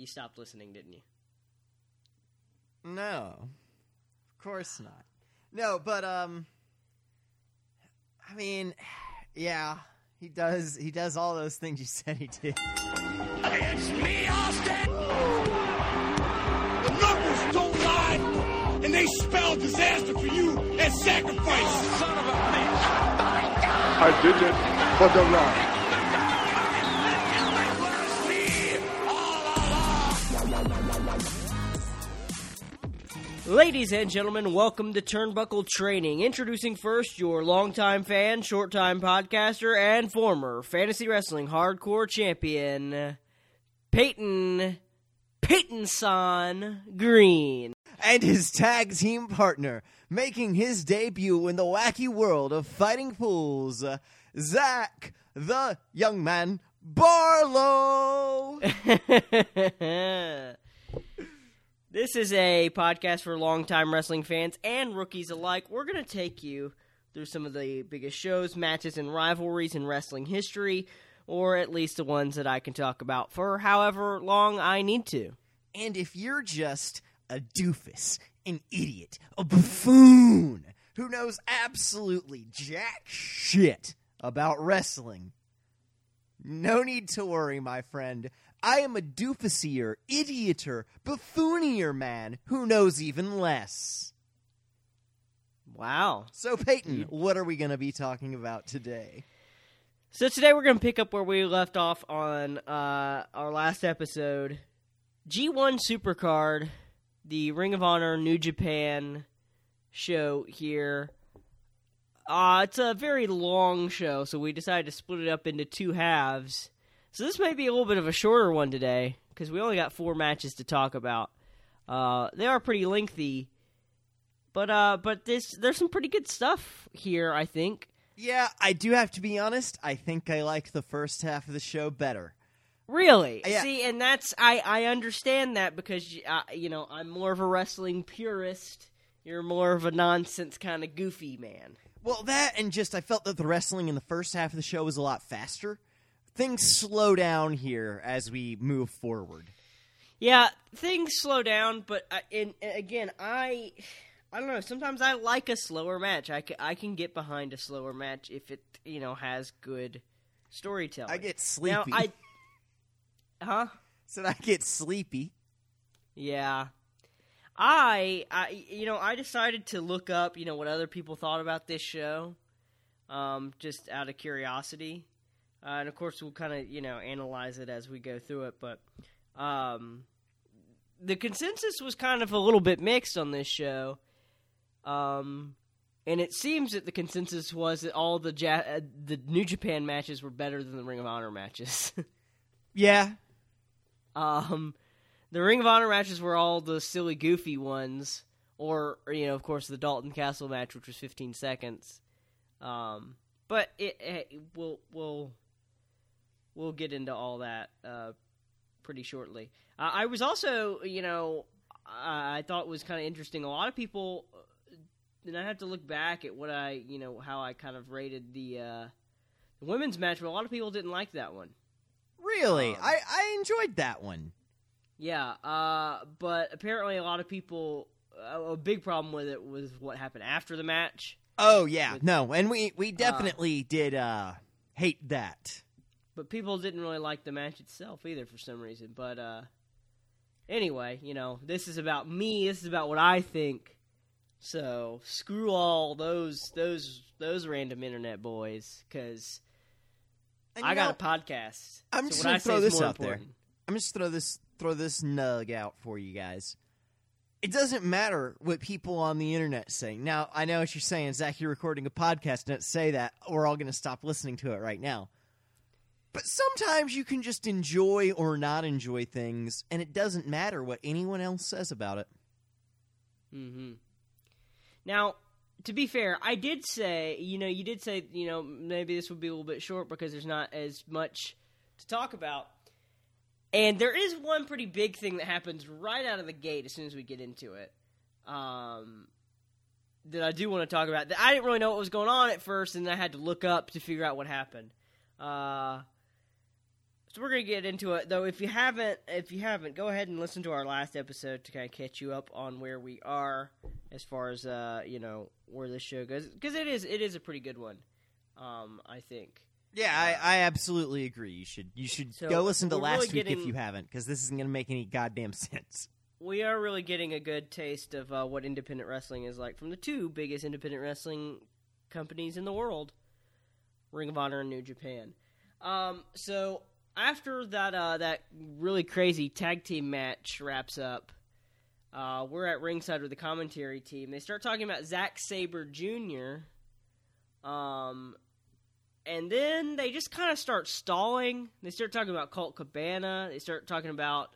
you stopped listening, didn't you? No, of course not. No, but um, I mean, yeah, he does. He does all those things you said he did. It's me, Austin! The numbers don't lie, and they spell disaster for you and sacrifice. Son of a bitch! I did it for the love. Ladies and gentlemen, welcome to Turnbuckle Training. Introducing first your longtime fan, short time podcaster, and former fantasy wrestling hardcore champion, Peyton Peyton Son Green. and his tag team partner, making his debut in the wacky world of fighting fools, Zach, the young man Barlow. this is a podcast for longtime wrestling fans and rookies alike. We're going to take you through some of the biggest shows, matches, and rivalries in wrestling history, or at least the ones that I can talk about for however long I need to. and if you're just a doofus, an idiot, a buffoon who knows absolutely jack shit about wrestling, no need to worry, my friend. I am a doofusier, idioter, buffoonier man who knows even less. Wow. So, Peyton, what are we going to be talking about today? So today we're going to pick up where we left off on uh, our last episode. G1 Supercard, the Ring of Honor New Japan show here. Uh, it's a very long show, so we decided to split it up into two halves. So this may be a little bit of a shorter one today because we only got four matches to talk about. Uh, they are pretty lengthy, but uh, but this there's some pretty good stuff here. I think. Yeah, I do have to be honest. I think I like the first half of the show better. Really? Yeah. See, and that's I I understand that because uh, you know I'm more of a wrestling purist. You're more of a nonsense kind of goofy man. Well, that and just I felt that the wrestling in the first half of the show was a lot faster. Things slow down here as we move forward. Yeah, things slow down, but I, and and again, I I don't know. Sometimes I like a slower match. I can, I can get behind a slower match if it you know has good storytelling. I get now sleepy. I huh. said I get sleepy. Yeah. I, I, you know, I decided to look up, you know, what other people thought about this show, um, just out of curiosity, uh, and of course we'll kind of, you know, analyze it as we go through it. But um, the consensus was kind of a little bit mixed on this show, um, and it seems that the consensus was that all the ja- uh, the New Japan matches were better than the Ring of Honor matches. Yeah, Um, the Ring of Honor matches were all the silly, goofy ones, or, you know, of course, the Dalton Castle match, which was 15 seconds. Um, but it, it we'll we'll we'll get into all that uh, pretty shortly. Uh, I was also, you know, I thought was kind of interesting. A lot of people, uh, and I have to look back at what I, you know, how I kind of rated the uh, the women's match, but a lot of people didn't like that one. really. Um, I I enjoyed that one. Yeah, uh, but apparently a lot of people a, a big problem with it was what happened after the match. Oh yeah, With- no, and we we definitely did uh hate that. But people didn't really like the match itself either for some reason. But uh, anyway, you know, this is about me. This is about what I think. So screw all those those those random internet boys, because I got know, a podcast. I'm so just gonna throw this out there. I'm just throw this throw this nug out for you guys. It doesn't matter what people on the internet say. Now, I know what you're saying, Zach. You're recording a podcast. Don't say that. We're all going to stop listening to it right now. But sometimes you can just enjoy or not enjoy things, and it doesn't matter what anyone else says about it. Mm-hmm. Now, to be fair, I did say, you know, you did say, you know, maybe this would be a little bit short because there's not as much to talk about. And there is one pretty big thing that happens right out of the gate as soon as we get into it. Um, that I do want to talk about. I didn't really know what was going on at first, and I had to look up to figure out what happened. Uh, So we're gonna get into it though. If you haven't, if you haven't, go ahead and listen to our last episode to kind of catch you up on where we are as far as uh, you know where this show goes because it is it is a pretty good one. Um, I think. Yeah, I, I absolutely agree. You should you should So, go listen to last really week getting- if you haven't, because this isn't going to make any goddamn sense. we are really getting a good taste of uh, what independent wrestling is like from the two biggest independent wrestling companies in the world, Ring of Honor and New Japan. Um, so after that, uh, that really crazy tag team match wraps up, uh, we're at ringside with the commentary team. They start talking about Zack Sabre Jr. Um, and then they just kind of start stalling. They start talking about Colt Cabana. They start talking about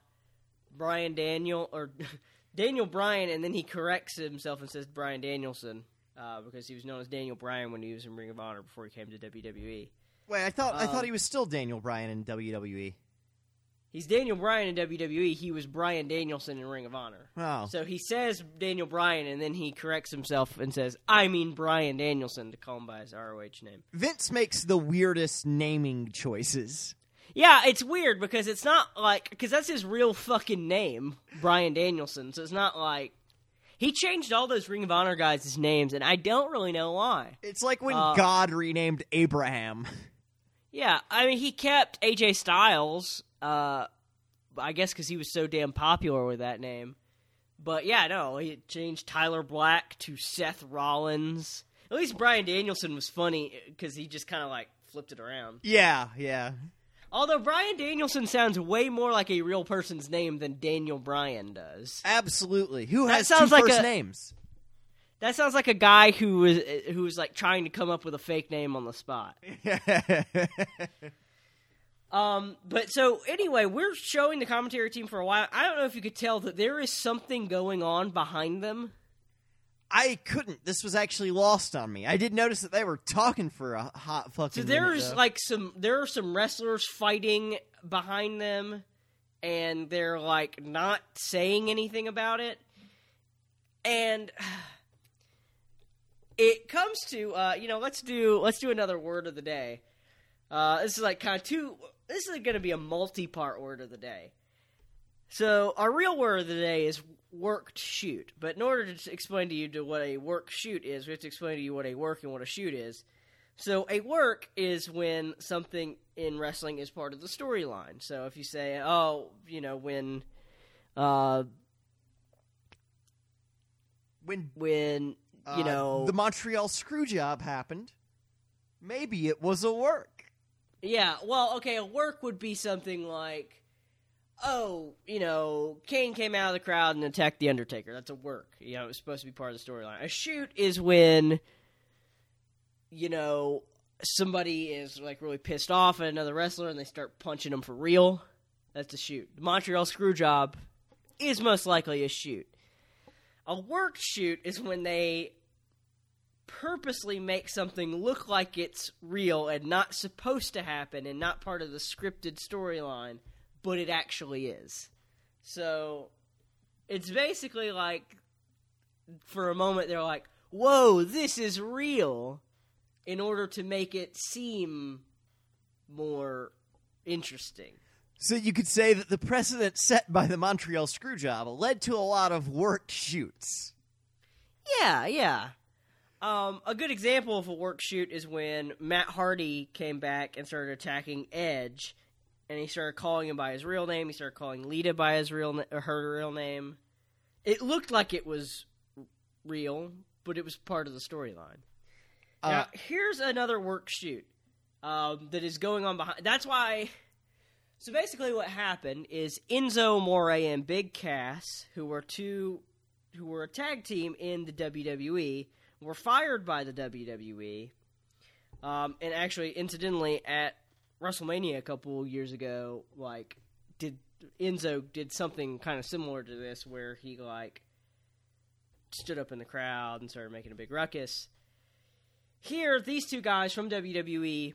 Brian Daniel or Daniel Bryan, and then he corrects himself and says Brian Danielson uh, because he was known as Daniel Bryan when he was in Ring of Honor before he came to WWE. Wait, I thought I Um, thought he was still Daniel Bryan in. WWE. He's Daniel Bryan in WWE. He was Brian Danielson in Ring of Honor. Oh, So he says Daniel Bryan, and then he corrects himself and says, "I mean Brian Danielson" to call him by his ROH name. Vince makes the weirdest naming choices. Yeah, it's weird because it's not like because that's his real fucking name, Brian Danielson. So it's not like he changed all those Ring of Honor guys' names, and I don't really know why. It's like when Uh, God renamed Abraham. Yeah, I mean he kept AJ Styles, uh, I guess because he was so damn popular with that name. But yeah, no, he changed Tyler Black to Seth Rollins. At least Brian Danielson was funny because he just kind of like flipped it around. Yeah, yeah. Although Brian Danielson sounds way more like a real person's name than Daniel Bryan does. Absolutely. Who That has sounds two like first a- names? That sounds like a guy who was who was like trying to come up with a fake name on the spot. Um, but so anyway, we're showing the commentary team for a while. I don't know if you could tell that there is something going on behind them. I couldn't. This was actually lost on me. I did notice that they were talking for a hot fucking. So there's though. like some there are some wrestlers fighting behind them and they're like not saying anything about it. And it comes to uh, you know, let's do let's do another word of the day. Uh, this is like kind of two this is going to be a multi-part word of the day. So our real word of the day is worked shoot. But in order to explain to you to what a work shoot is, we have to explain to you what a work and what a shoot is. So a work is when something in wrestling is part of the storyline. So if you say, "Oh, you know, when uh when when you uh, know the Montreal screw job happened. Maybe it was a work. Yeah, well, okay, a work would be something like oh, you know, Kane came out of the crowd and attacked the Undertaker. That's a work. You know, it's supposed to be part of the storyline. A shoot is when you know, somebody is like really pissed off at another wrestler and they start punching him for real. That's a shoot. The Montreal Screwjob is most likely a shoot. A work shoot is when they purposely make something look like it's real and not supposed to happen and not part of the scripted storyline, but it actually is. So it's basically like for a moment they're like, "Whoa, this is real." In order to make it seem more interesting. So you could say that the precedent set by the Montreal screw job led to a lot of work shoots. Yeah, yeah. Um, a good example of a work shoot is when Matt Hardy came back and started attacking Edge, and he started calling him by his real name. He started calling Lita by his real na- her real name. It looked like it was real, but it was part of the storyline. Uh, now, here's another work shoot um, that is going on behind. That's why. So basically, what happened is Enzo Amore and Big Cass, who were two, who were a tag team in the WWE, were fired by the WWE. Um, and actually, incidentally, at WrestleMania a couple years ago, like did Enzo did something kind of similar to this, where he like stood up in the crowd and started making a big ruckus. Here, these two guys from WWE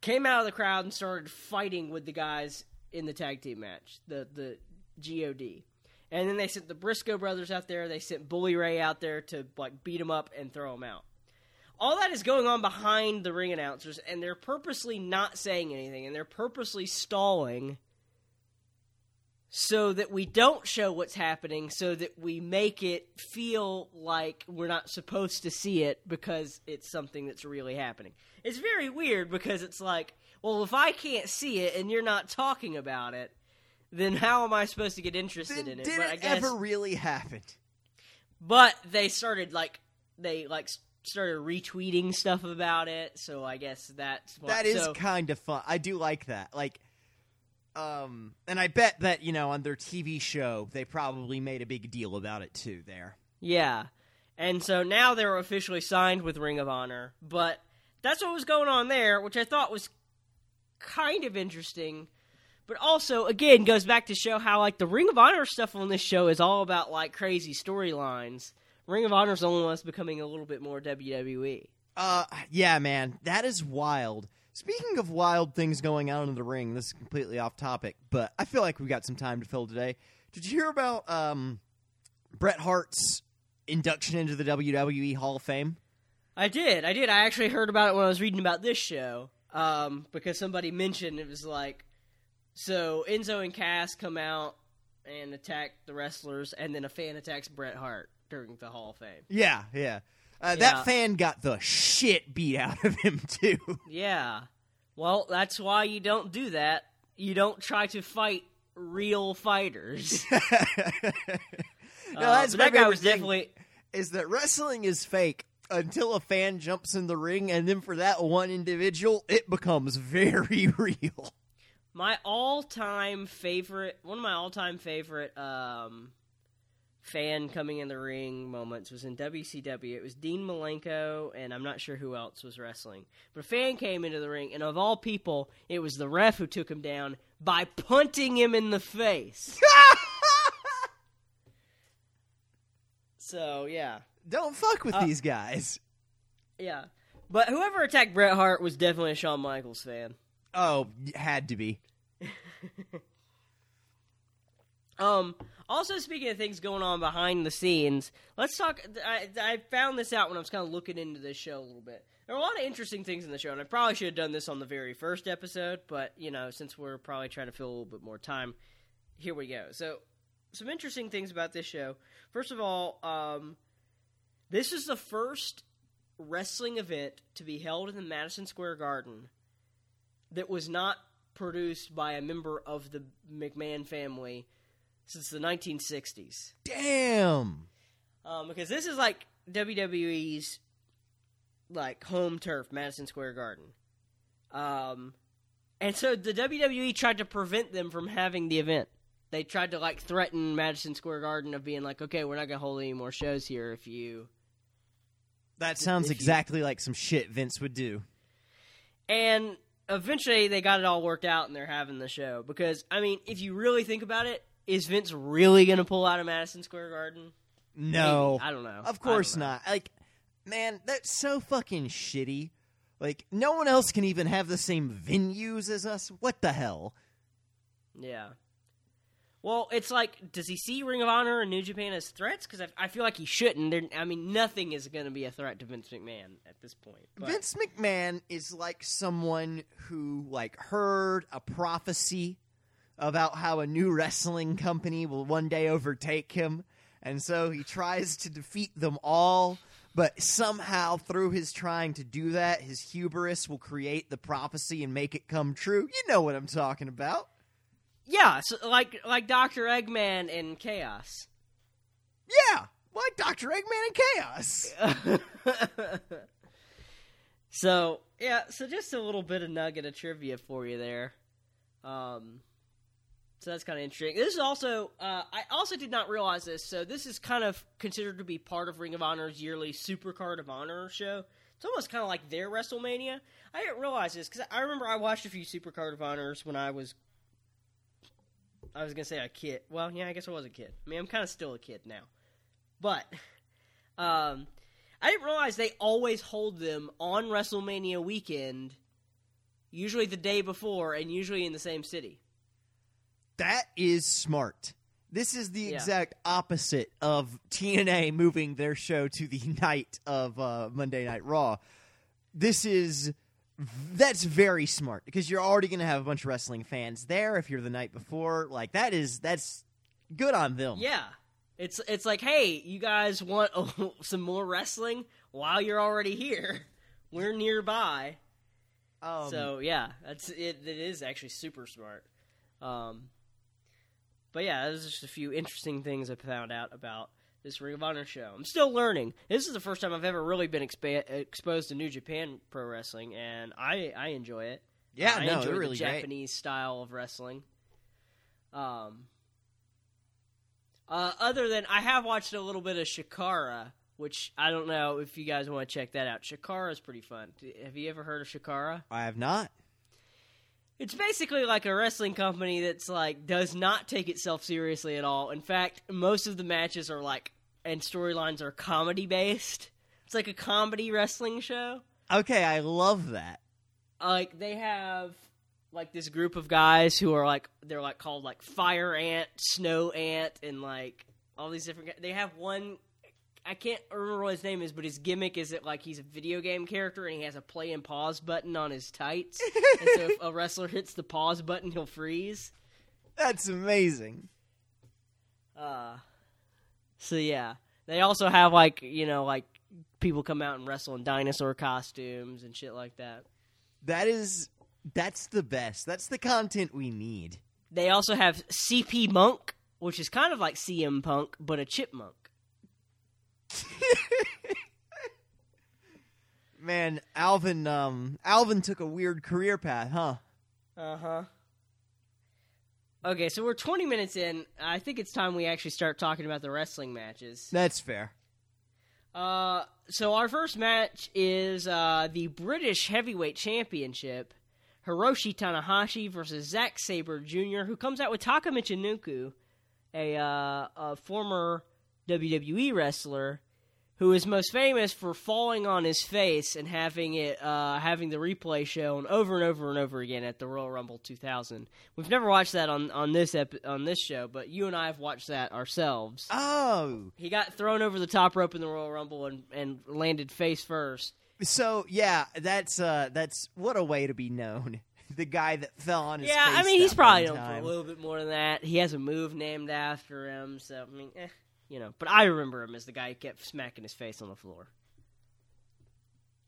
came out of the crowd and started fighting with the guys in the tag team match, the the God. And then they sent the Briscoe brothers out there. They sent Bully Ray out there to like beat him up and throw him out. all that is going on behind the ring announcers, and they're purposely not saying anything, and they're purposely stalling so that we don't show what's happening, so that we make it feel like we're not supposed to see it because it's something that's really happening. It's very weird because it's like, well, if I can't see it and you're not talking about it, then how am I supposed to get interested Then in it? did but it I guess, ever really happen? but they started like they like started retweeting stuff about it, so I guess that's what, That is so, kind of fun. I do like that. Like, um, and I bet that you know on their TV show they probably made a big deal about it too. There, Yeah. And so now they're officially signed with Ring of Honor, but that's what was going on there, which I thought was kind of interesting. But also, again, goes back to show how like the Ring of Honor stuff on this show is all about like crazy storylines. Ring of Honor's only one becoming a little bit more. WWE. uh, yeah, man, that is wild. Speaking of wild things going on in the ring, this is completely off topic, but I feel like we've got some time to fill today. Did you hear about um, Bret Hart's induction into the WWE Hall of Fame? I did. I did. I actually heard about it when I was reading about this show um, because somebody mentioned it was like, so Enzo and Cass come out and attack the wrestlers, and then a fan attacks Bret Hart during the Hall of Fame. Yeah, yeah. Uh, Yeah. That fan got the shit beat out of him too. Yeah. Well, that's why you don't do that. You don't try to fight real fighters. no, Uh, that's my that guy was definitely. is that wrestling is fake until a fan jumps in the ring, and then for that one individual, it becomes very real. My all-time favorite, one of my all-time favorite um, fan coming in the ring moments was in WCW. It was Dean Malenko, and I'm not sure who else was wrestling. But a fan came into the ring, and of all people, it was the ref who took him down by punting him in the face. so yeah, Don't fuck with Uh, these guys. yeah. But whoever attacked Bret Hart was definitely a Shawn Michaels fan. Oh, had to be. Um. Also, speaking of things going on behind the scenes, let's talk. I, I found this out when I was kind of looking into this show a little bit. There are a lot of interesting things in the show, and I probably should have done this on the very first episode, but you know, since we're probably trying to fill a little bit more time, here we go. So, some interesting things about this show. First of all, um, this is the first wrestling event to be held in the Madison Square Garden that was not produced by a member of the McMahon family since the 1960s. Damn. Um, because this is like WWE's like home turf, Madison Square Garden. Um, and so the WWE tried to prevent them from having the event. They tried to like threaten Madison Square Garden of being like, okay, we're not gonna hold any more shows here if you. That sounds if you- exactly like some shit Vince would do. And eventually they got it all worked out and they're having the show. Because I mean, if you really think about it, is Vince really gonna pull out of Madison Square Garden? No. Maybe. I don't know. Of course know. not. Like, man, that's so fucking shitty. Like, no one else can even have the same venues as us. What the hell? Yeah. Well, it's like, does he see Ring of Honor and New Japan as threats? Because I, I feel like he shouldn't. There, I mean, nothing is going to be a threat to Vince McMahon at this point. But, Vince McMahon is like someone who like heard a prophecy about how a new wrestling company will one day overtake him, and so he tries to defeat them all. But somehow, through his trying to do that, his hubris will create the prophecy and make it come true. You know what I'm talking about. yeah, so like like Doctor Eggman in Chaos. Yeah, like Doctor Eggman in Chaos. so yeah, so just a little bit of nugget of trivia for you there. Um, so that's kind of interesting. This is also uh, I also did not realize this. So this is kind of considered to be part of Ring of Honor's yearly Super Card of Honor show. It's almost kind of like their WrestleMania. I didn't realize this because I remember I watched a few Super Card of Honors when I was. I was gonna say a kid. Well, yeah, I guess I was a kid. I mean, I'm kind of still a kid now, but um, I didn't realize they always hold them on WrestleMania weekend, usually the day before, and usually in the same city. That is smart. This is the Yeah. exact opposite of TNA moving their show to the night of uh, Monday Night Raw. This is that's very smart because you're already going to have a bunch of wrestling fans there if you're the night before. Like that is that's good on them. Yeah. It's it's like, hey, you guys want some more wrestling while you're already here? We're nearby. Um, so yeah, that's it. It is actually super smart. Um, but yeah, there's just a few interesting things I found out about this Ring of Honor show. I'm still learning. This is the first time I've ever really been expa- exposed to New Japan Pro Wrestling, and I I enjoy it. yeah, I no, enjoy really the great. Japanese style of wrestling. Um, uh, other than I have watched a little bit of Chikara, which I don't know if you guys want to check that out. Chikara is pretty fun. Have you ever heard of Chikara? I have not. It's basically like a wrestling company that's like does not take itself seriously at all. In fact, most of the matches are like and storylines are comedy based. It's like a comedy wrestling show. Okay, I love that. like they have like this group of guys who are like they're like called like fire ant snow ant and like all these different they have one i can't remember what his name is but his gimmick is that like he's a video game character and he has a play and pause button on his tights and so if a wrestler hits the pause button he'll freeze That's amazing. uh so yeah they also have like you know like people come out and wrestle in dinosaur costumes and shit like that That is that's the best. That's the content we need. They also have CP Monk, which is kind of like CM Punk, but a chipmunk. Man, Alvin um Alvin took a weird career path, huh? Uh huh. Okay, so we're 20 minutes in. I think it's time we actually start talking about the wrestling matches. That's fair. Uh, so our first match is uh, the British Heavyweight Championship. Hiroshi Tanahashi versus Zack Sabre Jr., who comes out with Taka Michinoku, a, uh, a former WWE wrestler, who is most famous for falling on his face and having it uh, having the replay shown over and over and over again at the Royal Rumble 2000. We've never watched that on on this ep- on this show, but you and I have watched that ourselves. Oh. He got thrown over the top rope in the Royal Rumble and, and landed face first. So yeah, that's uh that's what a way to be known. The guy that fell on his face. yeah, I mean he's probably one known for a little bit more than that. He has a move named after him, so I mean, eh, you know. But I remember him as the guy who kept smacking his face on the floor.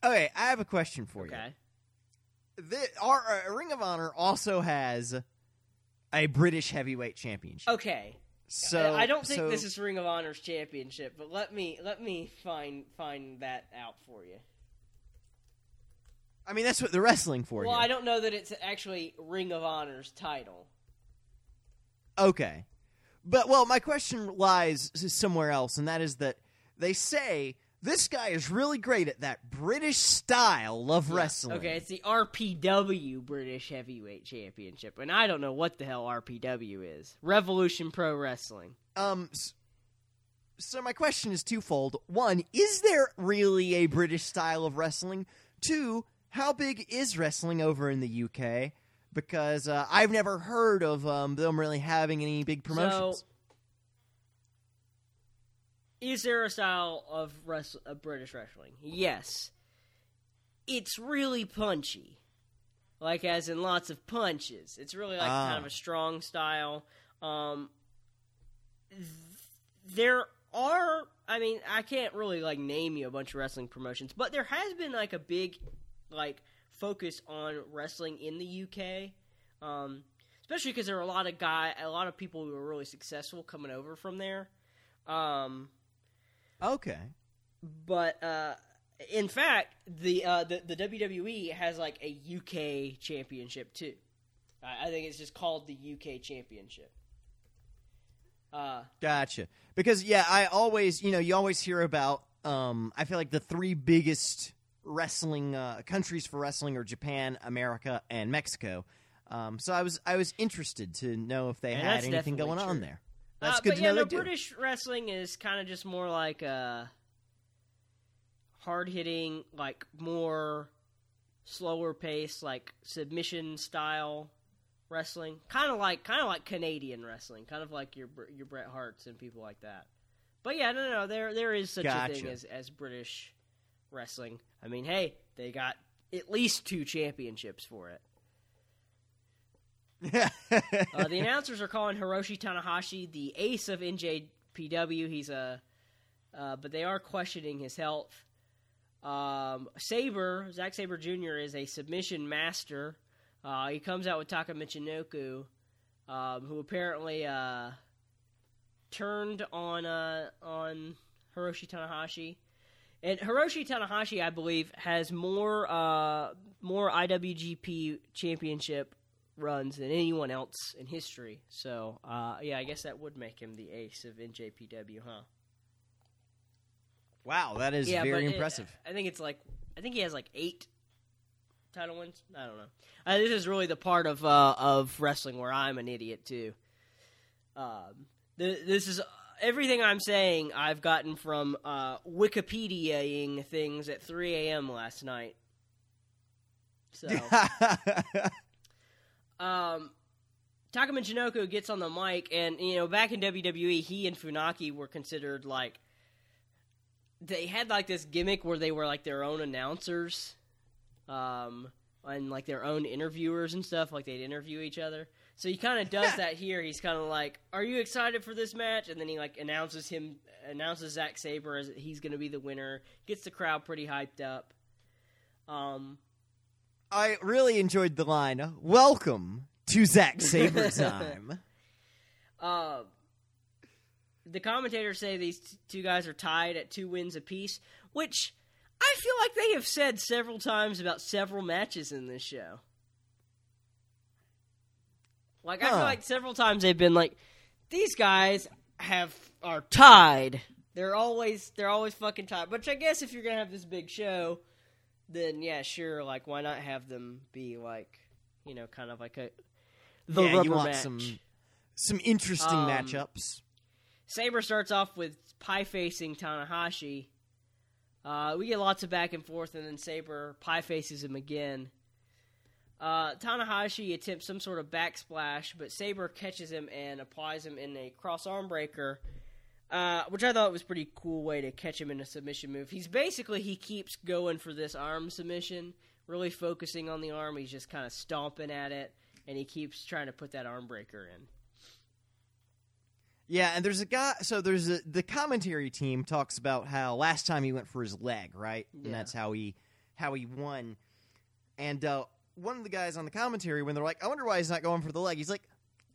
Okay, I have a question for Okay. you. The, our uh, Ring of Honor also has a British Heavyweight Championship. Okay. So I don't think so- this is Ring of Honor's championship, but let me let me find find that out for you. I mean, that's what they're wrestling for. Well, here. I don't know that it's actually Ring of Honor's title. Okay. But, well, my question lies somewhere else, and that is that they say this guy is really great at that British style of wrestling. Okay, it's the RPW British Heavyweight Championship, and I don't know what the hell RPW is. Revolution Pro Wrestling. Um, so my question is twofold. One, is there really a British style of wrestling? Two, how big is wrestling over in the UK? Because uh, I've never heard of um, them really having any big promotions. So, is there a style of, of British wrestling? Yes. It's really punchy. Like, as in lots of punches. It's really like Ah. kind of a strong style. Um, th- there are, I mean, I can't really like name you a bunch of wrestling promotions, but there has been like a big like focus on wrestling in the UK. Um, especially because there are a lot of guy, a lot of people who are really successful coming over from there. Um, okay. but uh, in fact, the, uh, the the WWE has like a UK championship too. I, I think it's just called the UK championship. Uh, Gotcha. Because yeah, I always, you know, you always hear about. Um, I feel like the three biggest wrestling uh, countries for wrestling are Japan, America, and Mexico. Um, so I was, I was interested to know if they And had anything going on there. That's uh, good but to yeah, know no. British wrestling is kind of just more like uh, hard hitting, like more slower pace, like submission style wrestling, kind of like kind of like Canadian wrestling, kind of like your your Bret Harts and people like that. But yeah, no, no, no there there is such a thing as as British wrestling. I mean, hey, they got at least two championships for it. Uh, the announcers are calling Hiroshi Tanahashi the ace of NJPW. He's a, uh, but they are questioning his health. Um, Sabre, Zack Sabre Jr. is a submission master. Uh, he comes out with Taka Michinoku, um, who apparently uh, turned on uh, on Hiroshi Tanahashi. And Hiroshi Tanahashi, I believe, has more uh, more IWGP Championship runs than anyone else in history. So, uh, yeah, I guess that would make him the ace of NJPW, huh? wow, that is yeah, very but it- impressive. I think it's like I think he has like eight title wins. I don't know. Uh, this is really the part of uh, of wrestling where I'm an idiot too. Um, th- this is everything I'm saying. I've gotten from uh, Wikipediaing things at 3 a.m. last night. So. um, Taka Michinoku gets on the mic, and you know, back in WWE, he and Funaki were considered like they had like this gimmick where they were like their own announcers, um, and like their own interviewers and stuff. Like they'd interview each other. So he kind of does that here. He's kind of like, "Are you excited for this match?" And then he like announces him, announces Zack Sabre as he's going to be the winner. Gets the crowd pretty hyped up. Um, I really enjoyed the line. Welcome to Zack Sabre time. Uh, the commentators say these t- two guys are tied at two wins apiece, which I feel like they have said several times about several matches in this show. Like I feel like several times they've been like, these guys have are tied. They're always they're always fucking tied. Which I guess if you're gonna have this big show, then yeah, sure. Like why not have them be like, you know, kind of like a the yeah, rubber match. some some interesting Um, matchups. Sabre starts off with pie facing Tanahashi. Uh, we get lots of back and forth, and then Sabre pie faces him again. Uh, Tanahashi attempts some sort of backsplash, but Sabre catches him and applies him in a cross arm breaker, uh, which I thought was a pretty cool way to catch him in a submission move. He's basically he keeps going for this arm submission, really focusing on the arm. He's just kind of stomping at it, and he keeps trying to put that arm breaker in. Yeah, and there's a guy. So there's a the commentary team talks about how last time he went for his leg, right? Yeah. And that's how he how he won. And uh, one of the guys on the commentary, when they're like, "I wonder why he's not going for the leg," he's like,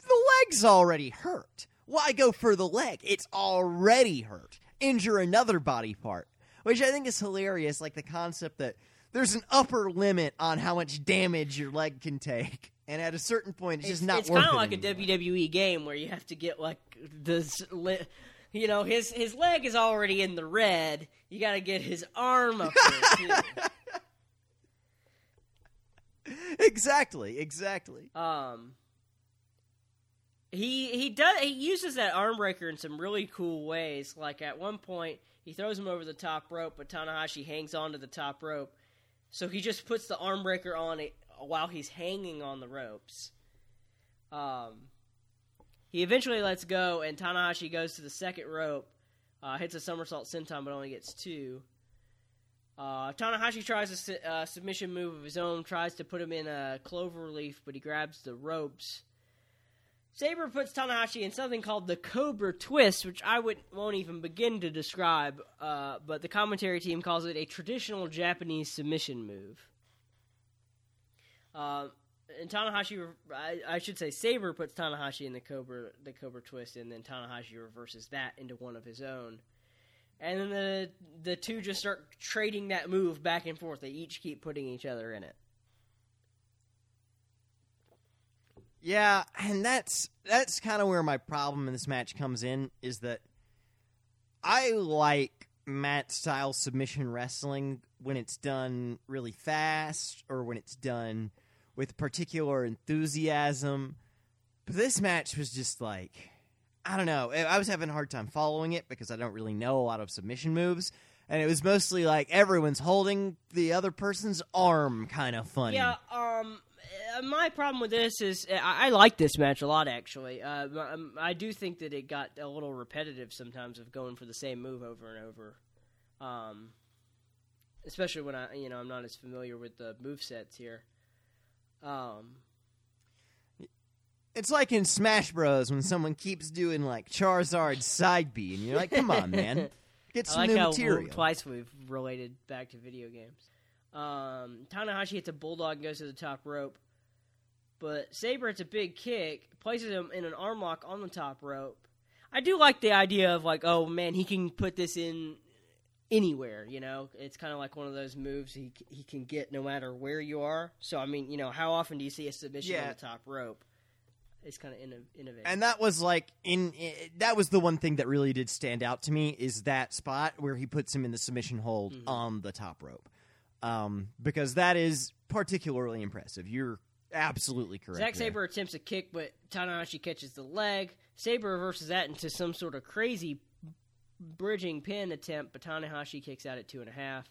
"The leg's already hurt. Why go for the leg? It's already hurt. Injure another body part." Which I think is hilarious, like the concept that there's an upper limit on how much damage your leg can take, and at a certain point, it's, just not it's kind of it like a. WWE game where you have to get like the s- li- you know his his leg is already in the red. You got to get his arm up there exactly, exactly. Um, he he does he uses that arm breaker in some really cool ways. Like at one point, he throws him over the top rope, but Tanahashi hangs on to the top rope, so he just puts the arm breaker on it while he's hanging on the ropes. Um, he eventually lets go, and Tanahashi goes to the second rope, uh, hits a somersault senton, but only gets two. Uh, Tanahashi tries a su- uh, submission move of his own, tries to put him in a clover leaf, but he grabs the ropes. Sabre puts Tanahashi in something called the Cobra Twist, which I would won't even begin to describe. Uh, but the commentary team calls it a traditional Japanese submission move. Uh, and Tanahashi, I, I should say, Sabre puts Tanahashi in the Cobra, the Cobra Twist, and then Tanahashi reverses that into one of his own. And then the the two just start trading that move back and forth. They each keep putting each other in it. Yeah, and that's that's kind of where my problem in this match comes in is that I like mat style submission wrestling when it's done really fast or when it's done with particular enthusiasm. But this match was just like I don't know. I was having a hard time following it because I don't really know a lot of submission moves. And it was mostly like everyone's holding the other person's arm kind of funny. Yeah, um, uh, my problem with this is uh, I, I like this match a lot. Actually, uh, um, I do think that it got a little repetitive sometimes of going for the same move over and over. Um, especially when I, you know, I'm not as familiar with the move sets here. Um, It's like in Smash Bros. when someone keeps doing like Charizard's side B, and you're like, "Come on, man, get I some like new how material." twice we've related back to video games. Um, Tanahashi hits a bulldog and goes to the top rope, but Sabre hits a big kick, places him in an arm lock on the top rope. I do like the idea of like, oh man, he can put this in anywhere. You know, it's kind of like one of those moves he he can get no matter where you are. So I mean, you know, how often do you see a submission on the top rope? It's kind of innovative. And that was like in i that was the one thing that really did stand out to me is that spot where he puts him in the submission hold Mm-hmm. on the top rope, um, because that is particularly impressive. You're absolutely correct. Zack. Sabre attempts a kick, but Tanahashi catches the leg. Sabre reverses that into some sort of crazy bridging pin attempt, but Tanahashi kicks out at two and a half.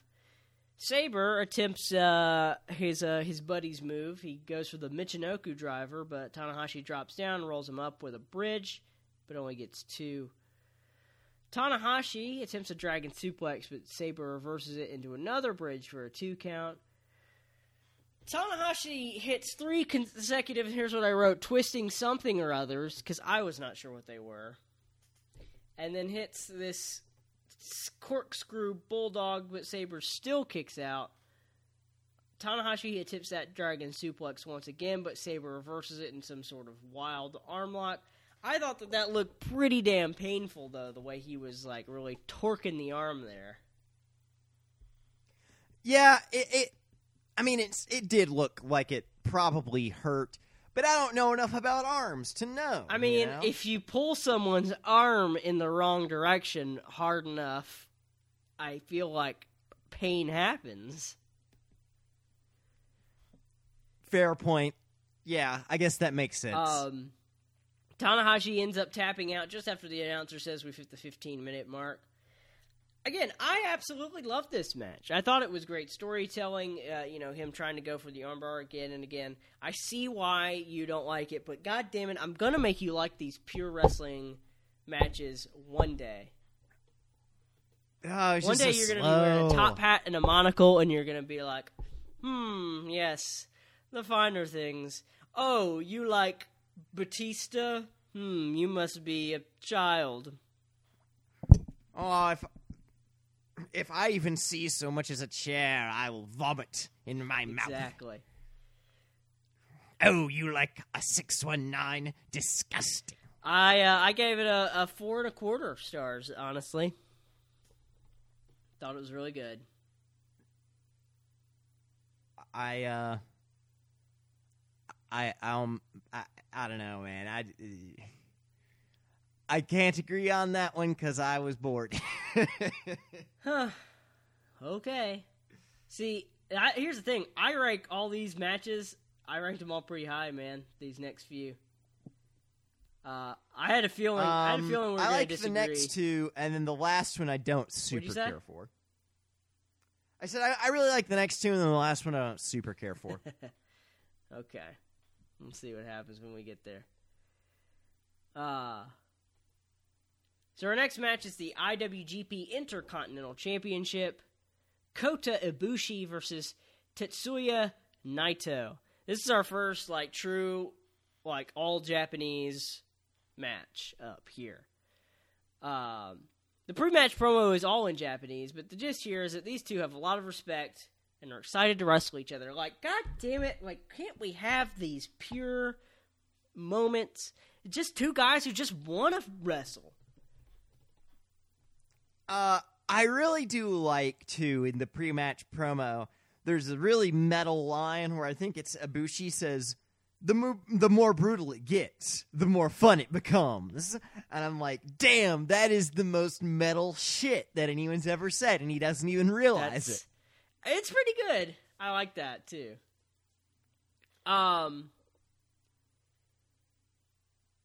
Sabre attempts uh, his uh, his buddy's move. He goes for the Michinoku driver, but Tanahashi drops down, rolls him up with a bridge, but only gets two. Tanahashi attempts a dragon suplex, but Sabre reverses it into another bridge for a two count. Tanahashi hits three consecutive. Here's what I wrote: twisting something or others, because I was not sure what they were, and then hits this corkscrew bulldog, but Sabre still kicks out. Tanahashi attempts that dragon suplex once again, but Sabre reverses it in some sort of wild arm lock. I thought that that looked pretty damn painful, though, the way he was like really torquing the arm there. Yeah, it, it. I mean, it's it did look like it probably hurt, but I don't know enough about arms to know. I mean, you know? if you pull someone's arm in the wrong direction hard enough, I feel like pain happens. fair point. Yeah, I guess that makes sense. Um, Tanahashi ends up tapping out just after the announcer says we've hit the 15 minute mark. Again, I absolutely loved this match. I thought it was great storytelling. Uh, you know, him trying to go for the armbar again and again. I see why you don't like it, but god damn it, I'm gonna make you like these pure wrestling matches one day. oh, One day you're going to be wearing a top hat and a monocle, and you're going to be like, hmm, yes, the finer things. Oh, you like Batista? Hmm, you must be a child. Oh, if if I even see so much as a chair, I will vomit in my mouth. Exactly. Oh, you like a six one nine? Disgusting. I uh, I gave it a, a four and a quarter stars. Honestly, thought it was really good. I uh, I um, I I don't know, man. I I can't agree on that one because I was bored. Huh. Okay. See, I, here's the thing. I rank all these matches. I ranked them all pretty high, man. These next few. Uh, I had a feeling. I had a Um, feeling we I like the next two, and then the last one I don't super care for. I said I, I really like the next two, and then the last one I don't super care for. Okay. Let's see what happens when we get there. Uh so our next match is the IWGP Intercontinental Championship. Kota Ibushi versus Tetsuya Naito. This is our first like true like all Japanese match up here. Um the pre-match promo is all in Japanese, but the gist here is that these two have a lot of respect and are excited to wrestle each other. Like, god damn it! Like, can't we have these pure moments? Just two guys who just want to wrestle. Uh, I really do like too in the pre-match promo. There's a really metal line where I think it's Ibushi says, "The mo- the more brutal it gets, the more fun it becomes." And I'm like, "Damn, that is the most metal shit that anyone's ever said," and he doesn't even realize That's, it. It's pretty good. I like that too. Um.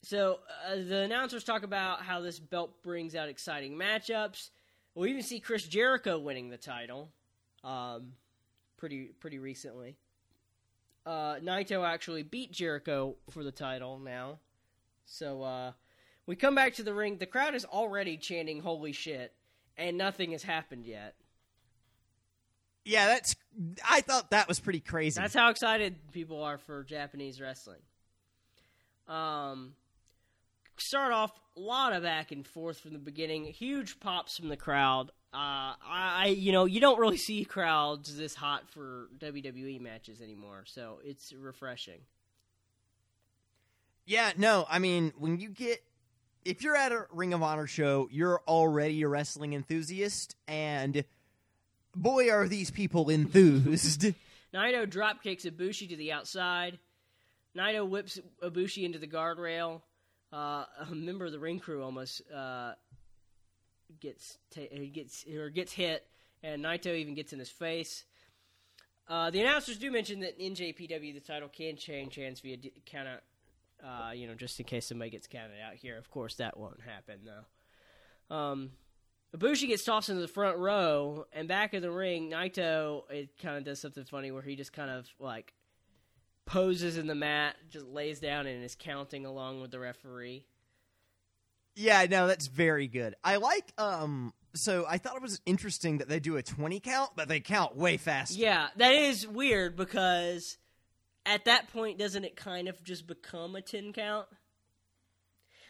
So uh, the announcers talk about how this belt brings out exciting matchups. We even see Chris Jericho winning the title, um, pretty pretty recently. uh, Naito actually beat Jericho for the title now. So uh, we come back to the ring. The crowd is already chanting "Holy shit!" and nothing has happened yet. Yeah, that's. I thought that was pretty crazy. That's how excited people are for Japanese wrestling. Um, start off a lot of back and forth from the beginning. Huge pops from the crowd. Uh, I, you know, you don't really see crowds this hot for WWE matches anymore, so it's refreshing. Yeah, no, I mean, when you get if you're at a Ring of Honor show, you're already a wrestling enthusiast, and boy, are these people enthused. Naito drop kicks Ibushi to the outside. Naito whips Ibushi into the guardrail. Uh, a member of the ring crew almost uh, gets ta- gets or gets hit, and Naito even gets in his face. Uh, the announcers do mention that in JPW the title can change hands via d- count out. Uh, you know, just in case somebody gets counted out here. Of course, that won't happen though. Um, Ibushi gets tossed into the front row, and back in the ring, Naito it kind of does something funny where he just kind of like poses in the mat, just lays down and is counting along with the referee. yeah, no, that's very good. I like. Um, so I thought it was interesting that they do a twenty count, but they count way faster. Yeah, that is weird because at that point, doesn't it kind of just become a ten count?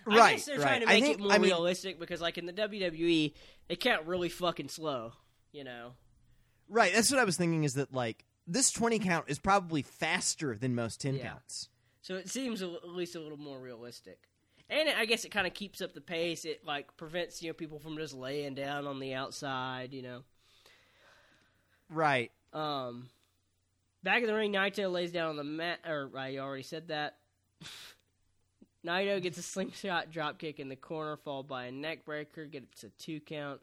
I right. guess they're right. trying to I make think- it more I mean, realistic because, like in the WWE, they count really fucking slow. You know. Right. That's what I was thinking. Is that like this twenty count is probably faster than most ten Yeah. counts. So it seems a, at least a little more realistic. And it, I guess it kind of keeps up the pace. It like prevents you know people from just laying down on the outside. You know. Right. Um, back in the ring, Naito lays down on the mat. Or I already said that. Naito gets a slingshot dropkick in the corner, followed by a neck breaker. Gets a two count.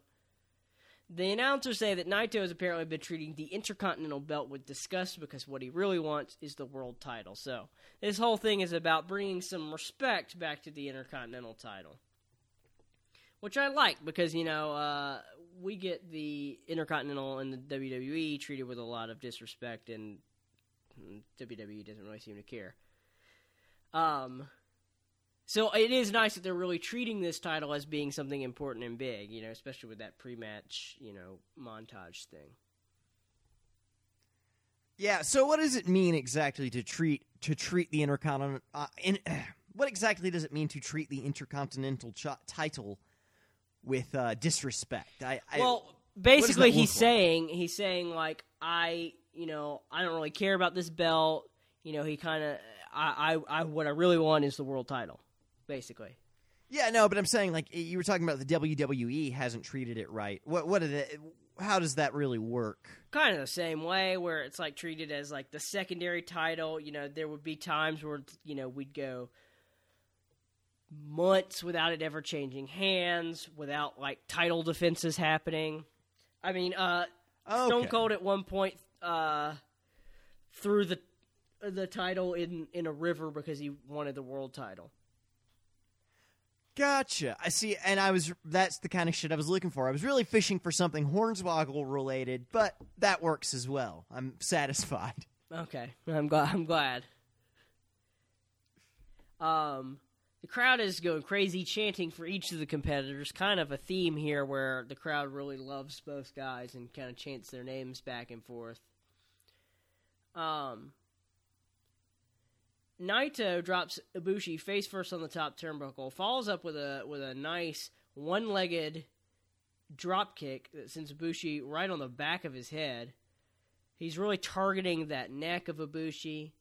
The announcers say that Naito has apparently been treating the Intercontinental Belt with disgust because what he really wants is the world title. So this whole thing is about bringing some respect back to the Intercontinental title, which I like because you know uh, we get the Intercontinental and the WWE treated with a lot of disrespect, and mm, WWE doesn't really seem to care. Um, so it is nice that they're really treating this title as being something important and big, you know, especially with that pre-match, you know, montage thing. Yeah. So what does it mean exactly to treat to treat the intercontinental? Uh, in, what exactly does it mean to treat the intercontinental ch- title with uh, disrespect? I, I Well, basically, he's like? saying he's saying like I, you know, I don't really care about this belt. You know, he kind of, I, I, I, what I really want is the world title, basically. yeah, no, but I'm saying like you were talking about the WWE hasn't treated it right. What what did it? How does that really work? kind of the same way where it's like treated as like the secondary title you know there would be times where you know we'd go months without it ever changing hands without like title defenses happening i mean uh stone cold at one point uh threw the the title in in a river because he wanted the world title Gotcha. I see, and I was that's the kind of shit I was looking for. I was really fishing for something Hornswoggle related, but that works as well. I'm satisfied. Okay, I'm glad. I'm glad. Um, the crowd is going crazy, chanting for each of the competitors. Kind of a theme here, where the crowd really loves both guys and kind of chants their names back and forth. Um, Naito drops Ibushi face first on the top turnbuckle, follows up with a with a nice one-legged drop kick that sends Ibushi right on the back of his head. He's really targeting that neck of Ibushi.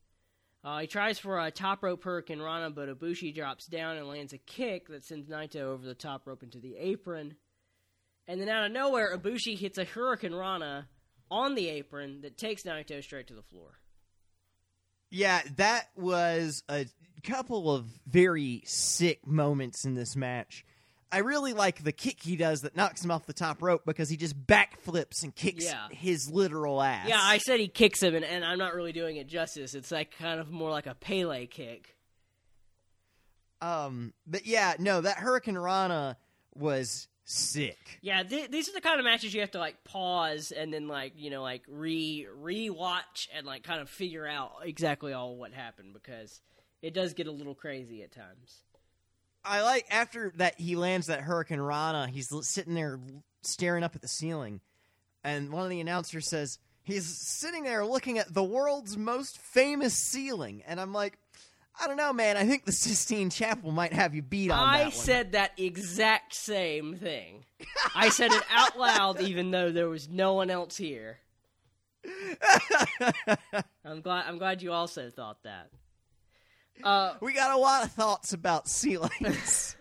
Uh, he tries for a top rope hurricanrana, but Ibushi drops down and lands a kick that sends Naito over the top rope into the apron. And then out of nowhere, Ibushi hits a hurricanrana on the apron that takes Naito straight to the floor. Yeah, that was a couple of very sick moments in this match. I really like the kick he does that knocks him off the top rope because he just backflips and kicks Yeah. his literal ass. Yeah, I said he kicks him, and, and I'm not really doing it justice. It's like kind of more like a Pele kick. Um, but yeah, no, that hurricanrana was sick. Yeah, th- these are the kind of matches you have to like pause and then like you know like re re-watch and like kind of figure out exactly all what happened because it does get a little crazy at times. I like after that he lands that hurricanrana. He's l- sitting there staring up at the ceiling, and one of the announcers says he's sitting there looking at the world's most famous ceiling, and I'm like, I don't know, man. I think the Sistine Chapel might have you beat on I that one. I said that exact same thing. I said it out loud, even though there was no one else here. I'm glad. I'm glad you also thought that. Uh, we got a lot of thoughts about ceilings.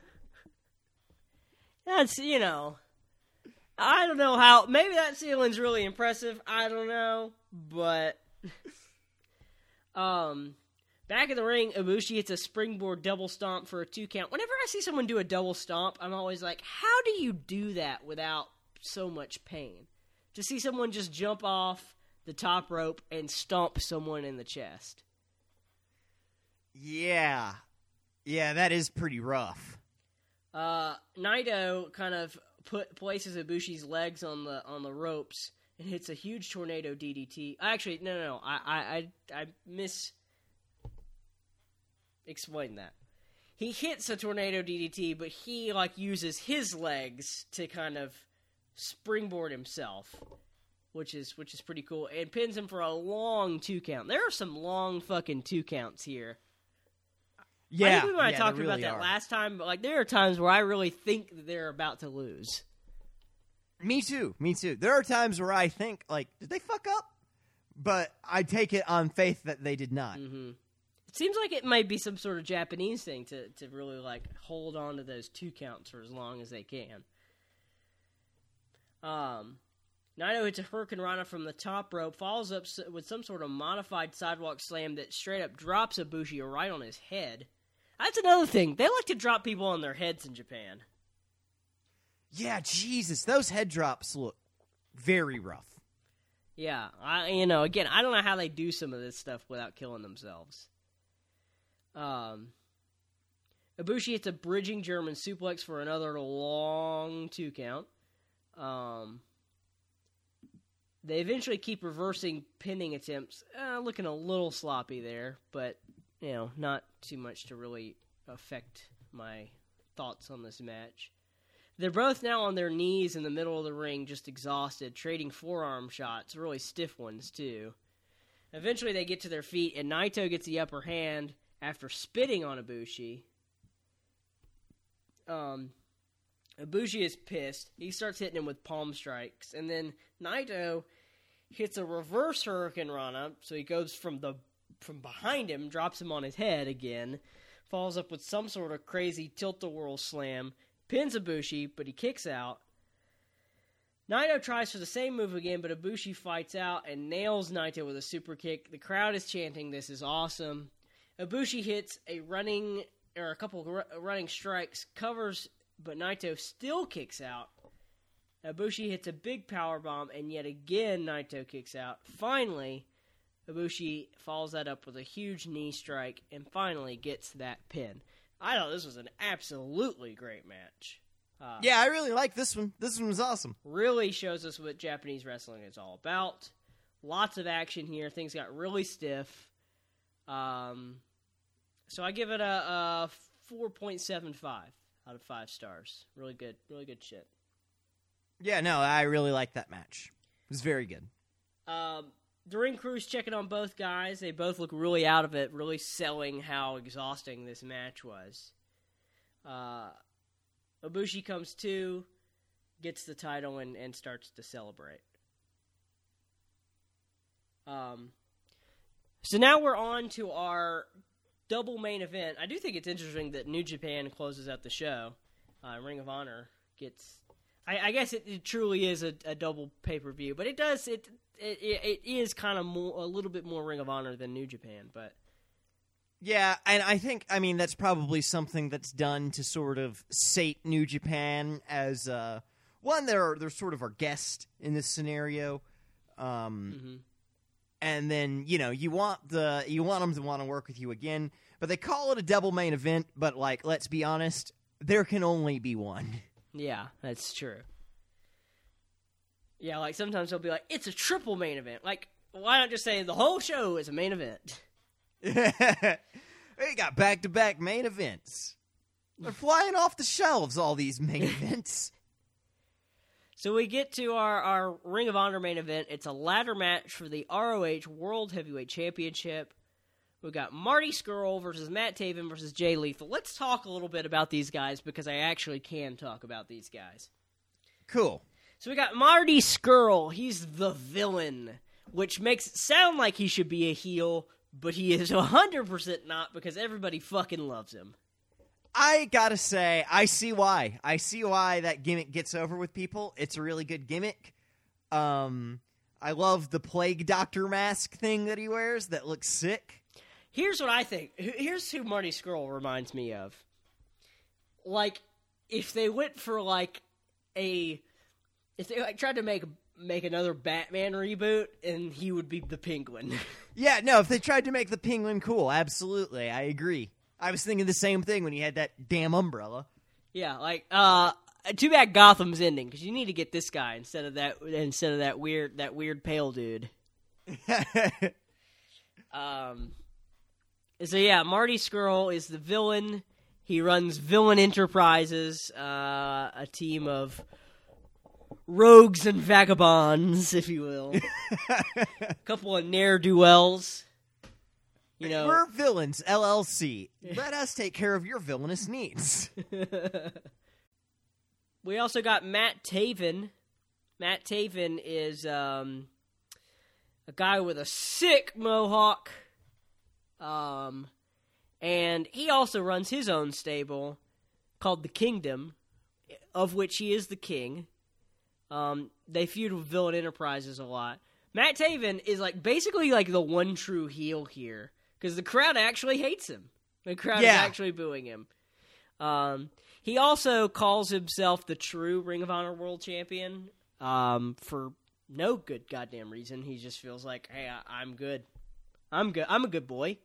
that's you know, I don't know how. Maybe that ceiling's really impressive. I don't know, but um, back in the ring, Ibushi hits a springboard double stomp for a two count. Whenever I see someone do a double stomp, I'm always like, how do you do that without so much pain? To see someone just jump off the top rope and stomp someone in the chest. yeah, yeah, that is pretty rough. Uh, Naito kind of put places Ibushi's legs on the on the ropes and hits a huge tornado DDT. Actually, no, no, no. I I I, I miss explain that. He hits a tornado DDT, but he like uses his legs to kind of springboard himself, which is which is pretty cool, and pins him for a long two count. There are some long fucking two counts here. Yeah, I think we might have yeah, talked there about that are. last time, but like there are times where I really think that they're about to lose. Me too. Me too. There are times where I think, like, did they fuck up? But I take it on faith that they did not. Mm-hmm. Seems like it might be some sort of Japanese thing to, to really like hold on to those two counts for as long as they can. Um, Naito hits a hurricanrana from the top rope, follows up with some sort of modified sidewalk slam that straight up drops Ibushi right on his head. That's another thing. They like to drop people on their heads in Japan. Yeah, Jesus, those head drops look very rough. Yeah, I you know again I don't know how they do some of this stuff without killing themselves. Um, Ibushi hits a bridging German suplex for another long two count. Um, they eventually keep reversing pinning attempts, uh, looking a little sloppy there, but you know not too much to really affect my thoughts on this match. They're both now on their knees in the middle of the ring, just exhausted, trading forearm shots, really stiff ones, too. Eventually, they get to their feet, and Naito gets the upper hand after spitting on Ibushi. Um, Ibushi is pissed. He starts hitting him with palm strikes, and then Naito hits a reverse hurricanrana, so he goes from the from behind him, drops him on his head again, follows up with some sort of crazy tilt-a-whirl slam, pins Ibushi, but he kicks out. Naito tries for the same move again, but Ibushi fights out and nails Naito with a super kick. The crowd is chanting, "This is awesome!" Ibushi hits a running or a couple ru- running strikes, covers, but Naito still kicks out. Ibushi hits a big power bomb, and yet again Naito kicks out. Finally, Ibushi follows that up with a huge knee strike, and finally gets that pin. I thought this was an absolutely great match. Uh, Yeah, I really like this one. This one was awesome. really shows us what Japanese wrestling is all about. Lots of action here. Things got really stiff. Um, so I give it a, a 4.75 out of 5 stars. Really good. Really good shit. Yeah, no, I really like that match. It was very good. Um, the ring crew's checking on both guys. They both look really out of it, really selling how exhausting this match was. Uh, Ibushi comes to, gets the title, and, and starts to celebrate. Um, so now we're on to our double main event. I do think it's interesting that New Japan closes out the show. Uh, Ring of Honor gets. I, I guess it, it truly is a, a double pay per view, but it does it it, it, it is kind of more a little bit more Ring of Honor than New Japan, but Yeah, and I think I mean that's probably something that's done to sort of sate New Japan as uh, one. They're they're sort of our guest in this scenario, um, Mhm. And then you know you want the you want them to want to work with you again, but they call it a double main event. But like, let's be honest, there can only be one. Yeah, that's true. Yeah, like sometimes they'll be like, "It's a triple main event." Like, why not just say the whole show is a main event? we got back to back main events. They're flying off the shelves, all these main events. So we get to our, our Ring of Honor main event. It's a ladder match for the ROH World Heavyweight Championship. We've got Marty Scurll versus Matt Taven versus Jay Lethal. Let's talk a little bit about these guys because I actually can talk about these guys. Cool. So we got Marty Scurll. He's the villain, which makes it sound like he should be a heel, but he is 100% not because everybody fucking loves him. I gotta say, I see why. I see why that gimmick gets over with people. It's a really good gimmick. Um, I love the plague doctor mask thing that he wears. That looks sick. Here's what I think. Here's who Marty Scurll reminds me of. Like, if they went for like a, if they like tried to make make another Batman reboot, and he would be the Penguin. Yeah, no. If they tried to make the penguin cool, absolutely, I agree. I was thinking the same thing when he had that damn umbrella. yeah, like uh, too bad Gotham's ending because you need to get this guy instead of that instead of that weird that weird pale dude. Um, so yeah, Marty Scurll is the villain. He runs Villain Enterprises, uh, a team of rogues and vagabonds, if you will. a couple of ne'er do wells. You know, We're villains, LLC. Let us take care of your villainous needs. we also got Matt Taven. Matt Taven is um, a guy with a sick mohawk. Um, and he also runs his own stable called the Kingdom, of which he is the king. Um, they feud with Villain Enterprises a lot. Matt Taven is like basically like the one true heel here because the crowd actually hates him. The crowd Yeah. is actually booing him. Um, he also calls himself the true Ring of Honor World Champion um, for no good goddamn reason. He just feels like, hey, I- I'm good. I'm good. I'm a good boy.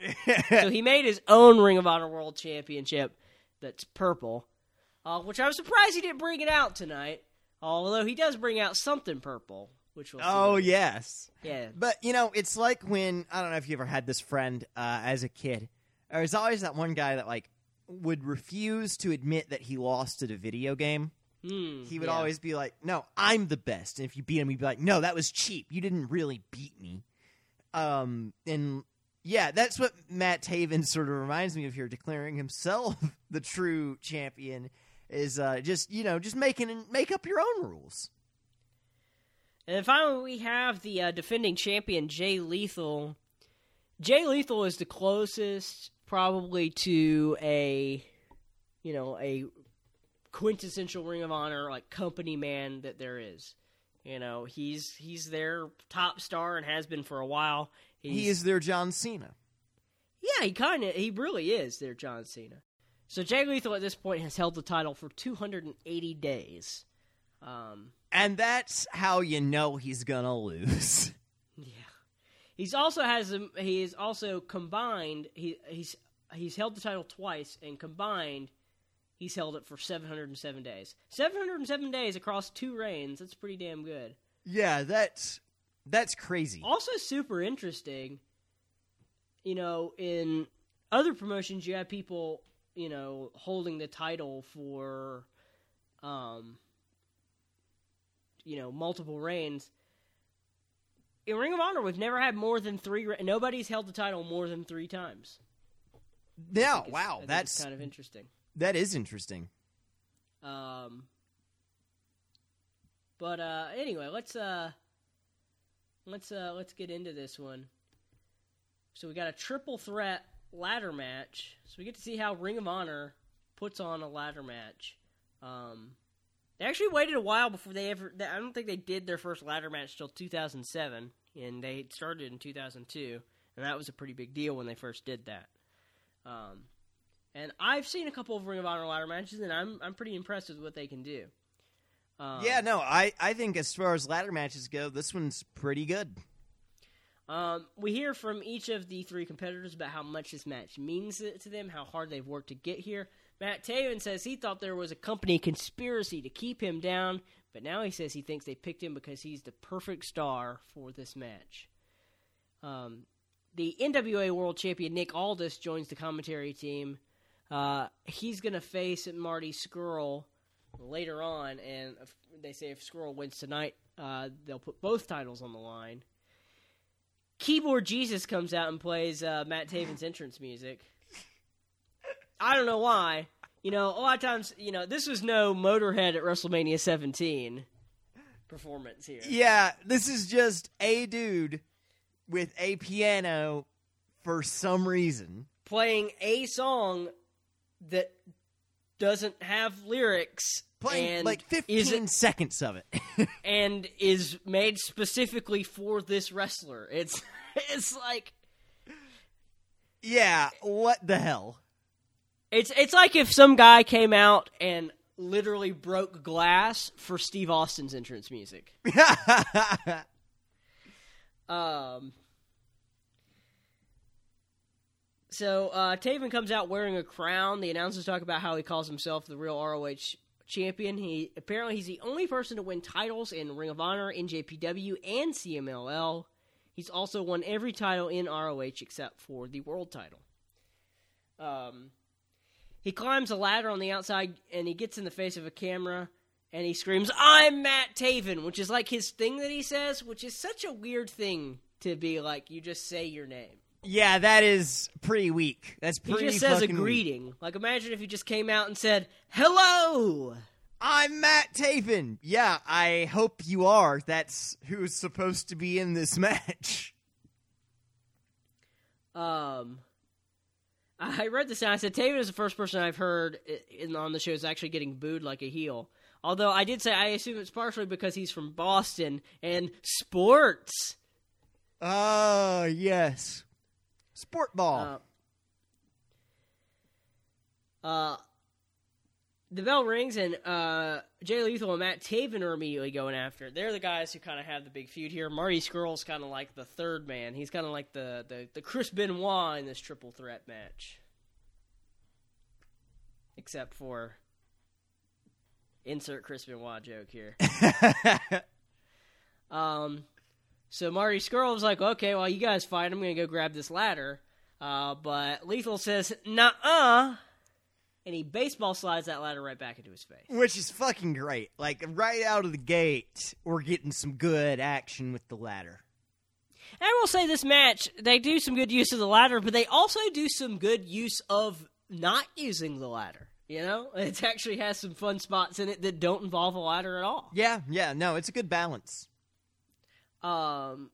so he made his own Ring of Honor World Championship that's purple, uh, which I was surprised he didn't bring it out tonight. Although he does bring out something purple, which we'll oh later. yes. yeah. But you know, it's like when I don't know if you ever had this friend uh, as a kid. There's always that one guy that like would refuse to admit that he lost at a video game. Hmm, He would yeah. always be like, "No, I'm the best." And if you beat him, he'd be like, "No, that was cheap. You didn't really beat me." Um, and yeah, that's what Matt Taven sort of reminds me of here, declaring himself the true champion. Is uh, just you know just making make up your own rules. And then finally, we have the uh, defending champion, Jay Lethal. Jay Lethal is the closest, probably, to a, you know, a quintessential Ring of Honor like company man that there is. You know, he's he's their top star and has been for a while. He's, He is their John Cena. yeah, he kind of he really is their John Cena. So Jay Lethal at this point has held the title for 280 days. Um, And that's how you know he's gonna lose. Yeah, he's also has a, he is also combined. He he's he's held the title twice, and combined, he's held it for 707 days. 707 days across two reigns. That's pretty damn good. yeah, that's that's crazy. Also, super interesting. You know, in other promotions, you have people you know holding the title for, um, you know, multiple reigns. In Ring of Honor, we've never had more than three. Nobody's held the title more than three times. Yeah, wow, that's kind of interesting. that is interesting. Um, but uh, anyway, let's uh, let's uh, let's get into this one. So we got a triple threat ladder match. So we get to see how Ring of Honor puts on a ladder match. Um, they actually waited a while before they ever. I don't think they did their first ladder match till 2007, and they started in 2002, and that was a pretty big deal when they first did that. Um, and I've seen a couple of Ring of Honor ladder matches, and I'm I'm pretty impressed with what they can do. Um, yeah, no, I I think as far as ladder matches go, this one's pretty good. Um, we hear from each of the three competitors about how much this match means to them, how hard they've worked to get here. Matt Taven says he thought there was a company conspiracy to keep him down, but now he says he thinks they picked him because he's the perfect star for this match. Um, the NWA World Champion Nick Aldis joins the commentary team. Uh, he's going to face Marty Scurll later on, and if, they say if Scurll wins tonight, uh, they'll put both titles on the line. Keyboard Jesus comes out and plays uh, Matt Taven's entrance music. I don't know why. You know, a lot of times, you know, this was no Motorhead at WrestleMania 17 performance here. Yeah, this is just a dude with a piano for some reason. Playing a song that doesn't have lyrics Playing and like 15 isn't- seconds of it. and is made specifically for this wrestler. It's it's like yeah, what the hell? It's it's like if some guy came out and literally broke glass for Steve Austin's entrance music. Um. So uh, Taven comes out wearing a crown. The announcers talk about how he calls himself the real ROH champion. He apparently he's the only person to win titles in Ring of Honor, NJPW, and CMLL. He's also won every title in ROH except for the world title. Um, he climbs a ladder on the outside and he gets in the face of a camera and he screams, "I'm Matt Taven," which is like his thing that he says, which is such a weird thing to be like. You just say your name. yeah, that is pretty weak. That's He pretty just says a fucking weak. greeting. Like imagine if he just came out and said, "Hello." I'm Matt Taven. Yeah, I hope you are. That's who's supposed to be in this match. Um, I read this and I said Taven is the first person I've heard in on the show is actually getting booed like a heel. Although I did say I assume it's partially because he's from Boston and sports. Oh, yes. Sport ball. Uh, uh, the bell rings and uh, Jay Lethal and Matt Taven are immediately going after it. They're the guys who kind of have the big feud here. Marty Scurll's kind of like the third man. He's kind of like the, the, the Chris Benoit in this triple threat match. Except for insert Chris Benoit joke here. Um, so Marty Scurll's like, okay, well, you guys fight. I'm going to go grab this ladder. Uh, but Lethal says, nah uh. And he baseball slides that ladder right back into his face. Which is fucking great. Like, right out of the gate, we're getting some good action with the ladder. And I will say this match, they do some good use of the ladder, but they also do some good use of not using the ladder. You know, it actually has some fun spots in it that don't involve a ladder at all. Yeah, yeah, no, it's a good balance. Um,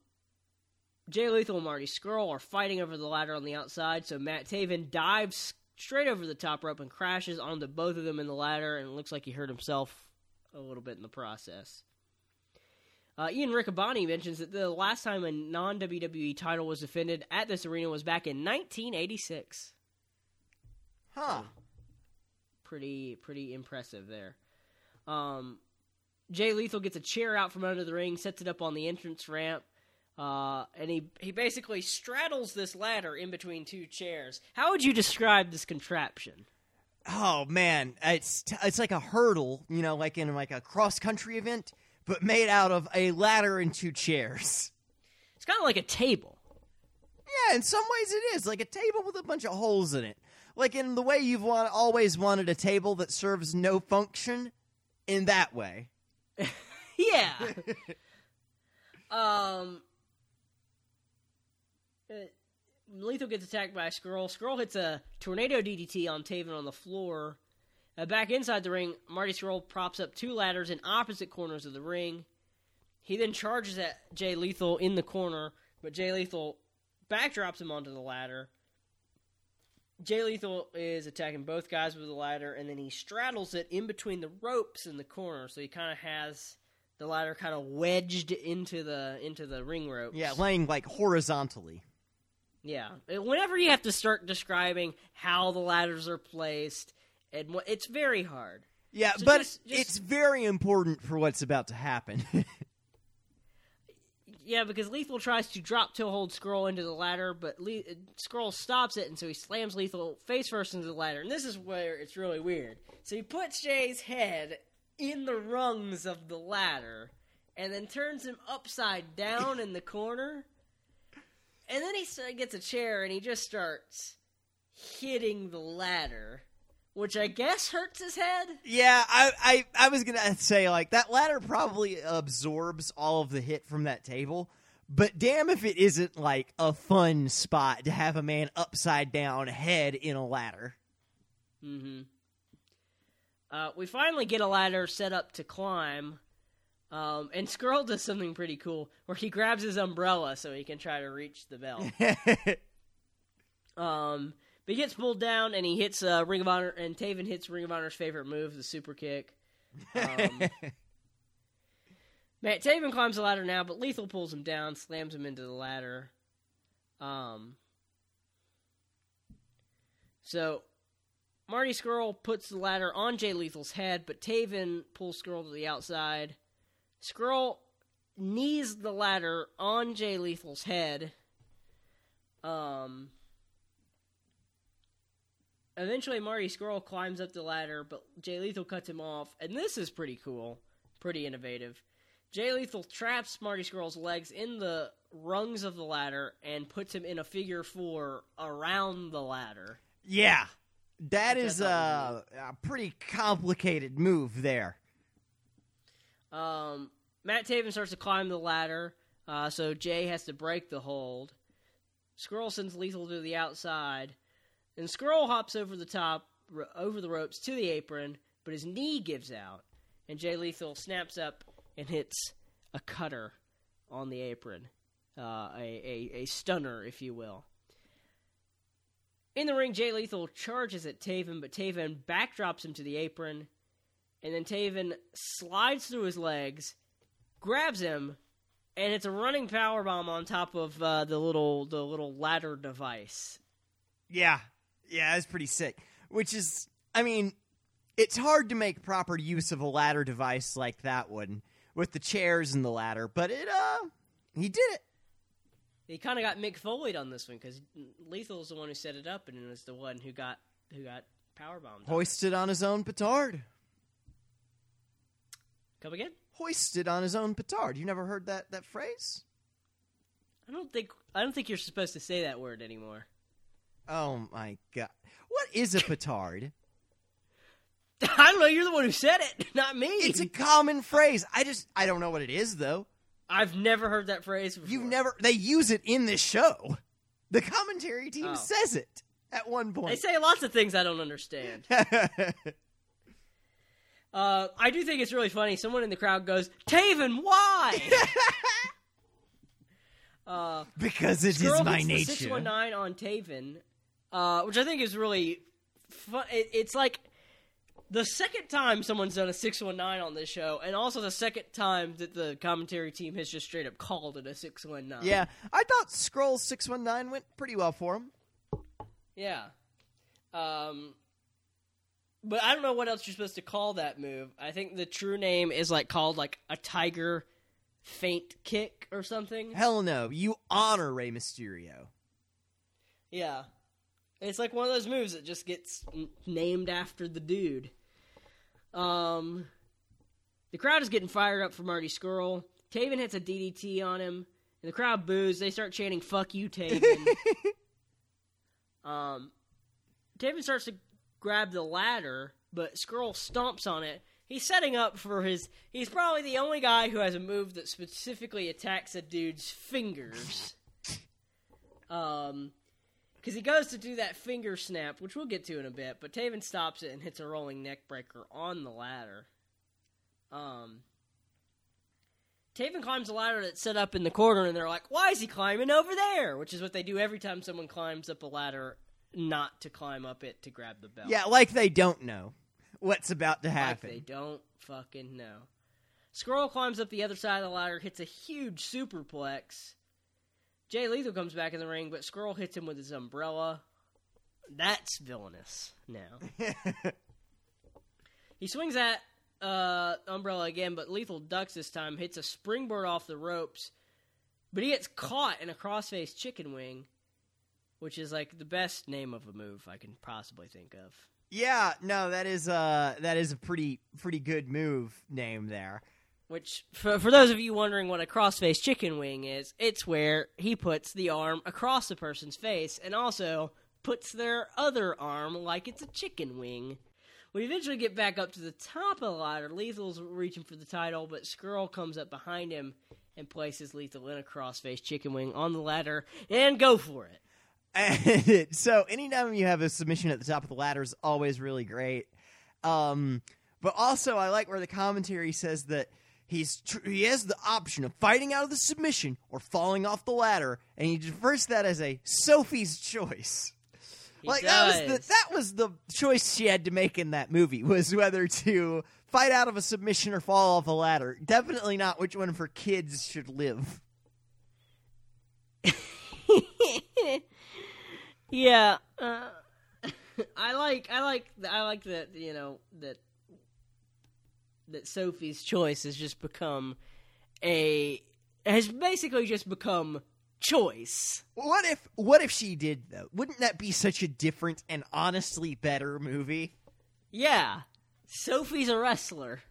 Jay Lethal and Marty Scurll are fighting over the ladder on the outside, so Matt Taven dives straight over the top rope and crashes onto both of them in the ladder, and it looks like he hurt himself a little bit in the process. Uh, Ian Riccaboni mentions that the last time a non WWE title was defended at this arena was back in 1986. Huh. Pretty, pretty impressive there. Um, Jay Lethal gets a chair out from under the ring, sets it up on the entrance ramp, uh, and he he basically straddles this ladder in between two chairs. How would you describe this contraption? Oh man, it's t- it's like a hurdle, you know, like in like a cross country event, but made out of a ladder and two chairs. It's kind of like a table. Yeah, in some ways it is like a table with a bunch of holes in it. Like in the way you've want, always wanted a table that serves no function. In that way, Yeah. um. Uh, Lethal gets attacked by Scurll. Scurll hits a tornado DDT on Taven on the floor. Uh, back inside the ring, Marty Scurll props up two ladders in opposite corners of the ring. He then charges at Jay Lethal in the corner, but Jay Lethal backdrops him onto the ladder. Jay Lethal is attacking both guys with the ladder, and then he straddles it in between the ropes in the corner, so he kind of has the ladder kind of wedged into the into the ring ropes. yeah, laying like horizontally. Yeah. Whenever you have to start describing how the ladders are placed, and what, it's very hard. Yeah, So but just- just- it's very important for what's about to happen. yeah, because Lethal tries to drop to hold Scurll into the ladder, but Le- Scurll stops it, and so he slams Lethal face first into the ladder. And this is where it's really weird. So he puts Jay's head in the rungs of the ladder, and then turns him upside down in the corner. And then he gets a chair, and he just starts hitting the ladder, which I guess hurts his head. Yeah, I, I, I was gonna say like that ladder probably absorbs all of the hit from that table, but damn if it isn't like a fun spot to have a man upside down head in a ladder. Mm-hmm. Uh, we finally get a ladder set up to climb, um, and Scurll does something pretty cool where he grabs his umbrella so he can try to reach the bell. um, but he gets pulled down, and he hits uh, Ring of Honor, and Taven hits Ring of Honor's favorite move, the super kick. Um, Matt Taven climbs the ladder now, but Lethal pulls him down, slams him into the ladder. Um, so Marty Scurll puts the ladder on Jay Lethal's head, but Taven pulls Scurll to the outside. Scurll knees the ladder on Jay Lethal's head. Um. Eventually, Marty Scurll climbs up the ladder, but Jay Lethal cuts him off, and this is pretty cool, pretty innovative. Jay Lethal traps Marty Scurll's legs in the rungs of the ladder and puts him in a figure four around the ladder. yeah, that is a, a pretty complicated move there. Um, Matt Taven starts to climb the ladder, uh, so Jay has to break the hold. Scurll sends Lethal to the outside, and Scurll hops over the top, r- over the ropes to the apron, but his knee gives out, and Jay Lethal snaps up and hits a cutter on the apron, uh, a, a a stunner, if you will. In the ring, Jay Lethal charges at Taven, but Taven backdrops him to the apron, and then Taven slides through his legs, grabs him, and it's a running power bomb on top of uh, the little the little ladder device. Yeah, yeah, it's pretty sick. Which is, I mean, it's hard to make proper use of a ladder device like that one with the chairs and the ladder, but it, uh, he did it. He kind of got Mick Foleyed on this one because Lethal's the one who set it up, and it was the one who got who got power bombed. Hoisted on his own petard. Come again? Hoisted on his own petard. You never heard that that phrase? I don't think I don't think you're supposed to say that word anymore. Oh my god. What is a petard? I don't know. You're the one who said it, not me. it's a common phrase. I just I don't know what it is though. I've never heard that phrase before. You've never they use it in this show. The commentary team Oh. says it at one point. They say lots of things I don't understand. Uh, I do think it's really funny. Someone in the crowd goes, "Taven, why?" uh, because it is my hits the nature. 619 on Taven, uh, which I think is really fun. It, it's like the second time someone's done a 619 on this show, and also the second time that the commentary team has just straight up called it a 619. Yeah, I thought Scurll six one nine went pretty well for him. Yeah. Um, but I don't know what else you're supposed to call that move. I think the true name is like called like a tiger faint kick or something. Hell no, you honor Rey Mysterio. Yeah. It's like one of those moves that just gets n- named after the dude. Um, the crowd is getting fired up for Marty Scurll. Taven hits a DDT on him, and the crowd boos. They start chanting "Fuck you, Taven." um, Taven starts to grab the ladder, but Scurll stomps on it. He's setting up for his. He's probably the only guy who has a move that specifically attacks a dude's fingers. Um, because he goes to do that finger snap, which we'll get to in a bit, but Taven stops it and hits a rolling neck breaker on the ladder. Um, Taven climbs the ladder that's set up in the corner, and they're like, "Why is he climbing over there?" Which is what they do every time someone climbs up a ladder, not to climb up it to grab the belt. Yeah, like they don't know what's about to like happen. they don't fucking know. Scurll climbs up the other side of the ladder, hits a huge superplex. Jay Lethal comes back in the ring, but Scurll hits him with his umbrella. That's villainous now. he swings that uh, umbrella again, but Lethal ducks this time, hits a springboard off the ropes, but he gets caught in a crossface chicken wing, which is like the best name of a move I can possibly think of. Yeah, no, that is uh that is a pretty pretty good move name there. Which, for, for those of you wondering what a crossface chicken wing is, it's where he puts the arm across the person's face and also puts their other arm like it's a chicken wing. We eventually get back up to the top of the ladder. Lethal's reaching for the title, but Scurll comes up behind him and places Lethal in a crossface chicken wing on the ladder and go for it. And so anytime you have a submission at the top of the ladder is always really great. Um, but also I like where the commentary says that he's tr- he has the option of fighting out of the submission or falling off the ladder, and he refers to that as a Sophie's choice. He like that was the that was the choice she had to make in that movie was whether to fight out of a submission or fall off a ladder. Definitely not which one of her kids should live. yeah, uh, I like I like I like that you know that that Sophie's choice has just become a has basically just become choice. What if what if she did though? Wouldn't that be such a different and honestly better movie? Yeah, Sophie's a wrestler.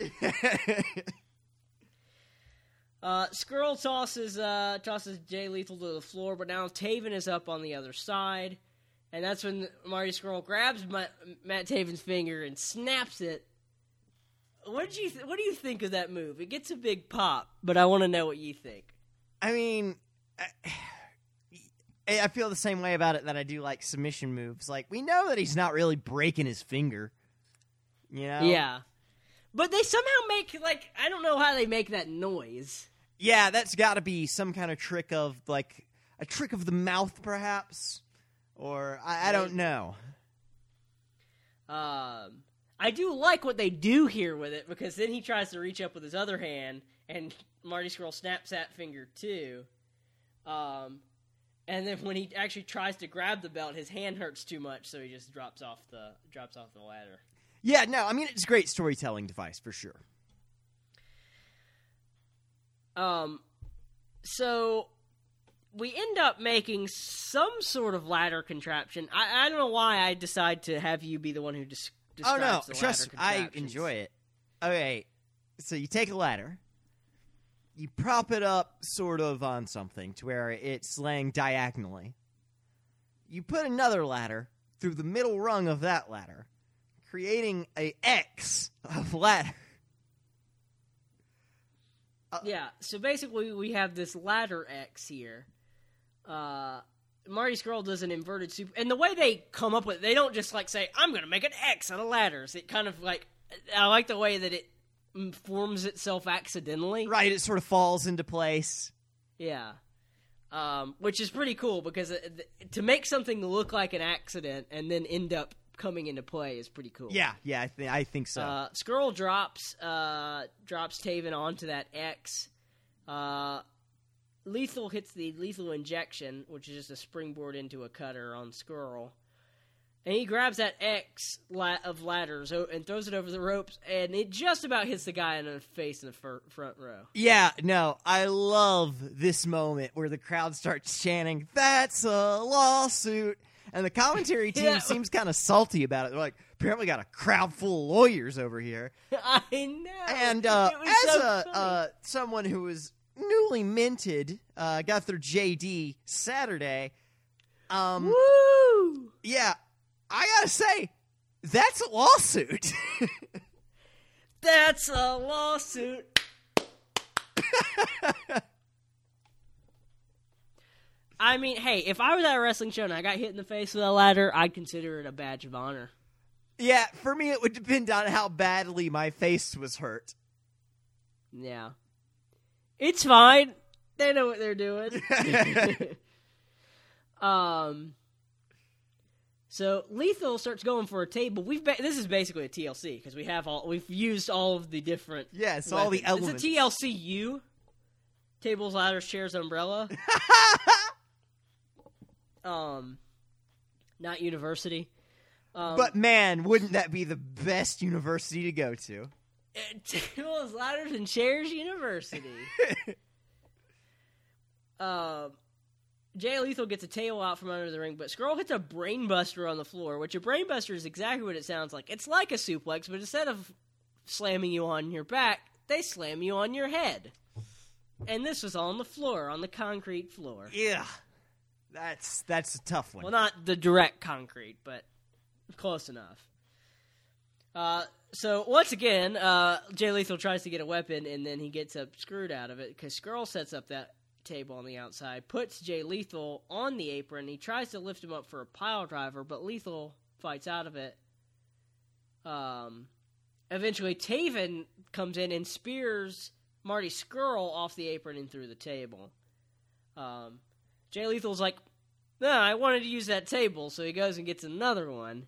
Uh, Scurll tosses uh, tosses Jay Lethal to the floor, but now Taven is up on the other side, and that's when Marty Scurll grabs Matt, Matt Taven's finger and snaps it. What did you th- What do you think of that move? It gets a big pop, but I want to know what you think. I mean, I, I feel the same way about it that I do like submission moves. Like we know that he's not really breaking his finger. You know? Yeah, but they somehow make like I don't know how they make that noise. Yeah, that's got to be some kind of trick of like a trick of the mouth, perhaps, or I, I don't know. Um, I do like what they do here with it because then he tries to reach up with his other hand, and Marty Scurll snaps that finger too. Um, and then when he actually tries to grab the belt, his hand hurts too much, so he just drops off the drops off the ladder. Yeah, no, I mean it's a great storytelling device for sure. Um, so we end up making some sort of ladder contraption. I, I don't know why I decide to have you be the one who Oh describes no, the trust me, I enjoy it. Okay, so you take a ladder, you prop it up sort of on something to where it's laying diagonally. You put another ladder through the middle rung of that ladder, creating a X of ladder. Yeah, so basically we have this ladder X here. Uh, Marty Scurll does an inverted super, and the way they come up with, it, they don't just like say, "I'm going to make an X out of ladders." It kind of like, I like the way that it forms itself accidentally. Right, it sort of falls into place. Yeah, um, which is pretty cool because uh, th- to make something look like an accident and then end up coming into play is pretty cool. Yeah, yeah, I, th- I think so. Uh, Scurll drops uh, drops Taven onto that X. Uh, lethal hits the lethal injection, which is just a springboard into a cutter on Scurll. And he grabs that X of ladders and throws it over the ropes, and it just about hits the guy in the face in the front row. Yeah, no, I love this moment where the crowd starts chanting, "That's a lawsuit," and the commentary team Yeah. seems kind of salty about it. They're like, "Apparently, got a crowd full of lawyers over here." I know. And uh, as so a uh, someone who was newly minted, uh, got their JD Saturday. Um, Woo! yeah, I gotta say, that's a lawsuit. That's a lawsuit. I mean, hey, if I was at a wrestling show and I got hit in the face with a ladder, I'd consider it a badge of honor. yeah, for me, it would depend on how badly my face was hurt. Yeah. It's fine. They know what they're doing. um so Lethal starts going for a table. We've ba- this is basically a TLC because we have all we've used all of the different Yes, all the weapons. elements. It's a TLC. TLCU. Tables, ladders, chairs, umbrella. um, not university. Um, But man, wouldn't that be the best university to go to? Tables, ladders, and chairs university. uh, Jay Lethal gets a table out from under the ring, but Scurll hits a brainbuster on the floor, which a brainbuster is exactly what it sounds like. It's like a suplex, but instead of slamming you on your back, they slam you on your head. And this was on the floor, on the concrete floor. Yeah, that's that's a tough one. Well, not the direct concrete, but close enough. Uh, so once again, uh, Jay Lethal tries to get a weapon, and then he gets up screwed out of it because Scurll sets up that table on the outside, puts Jay Lethal on the apron. He tries to lift him up for a pile driver, but Lethal fights out of it. Um, eventually, Taven comes in and spears Marty Scurll off the apron and through the table. Um, Jay Lethal's like, no, I wanted to use that table, so he goes and gets another one,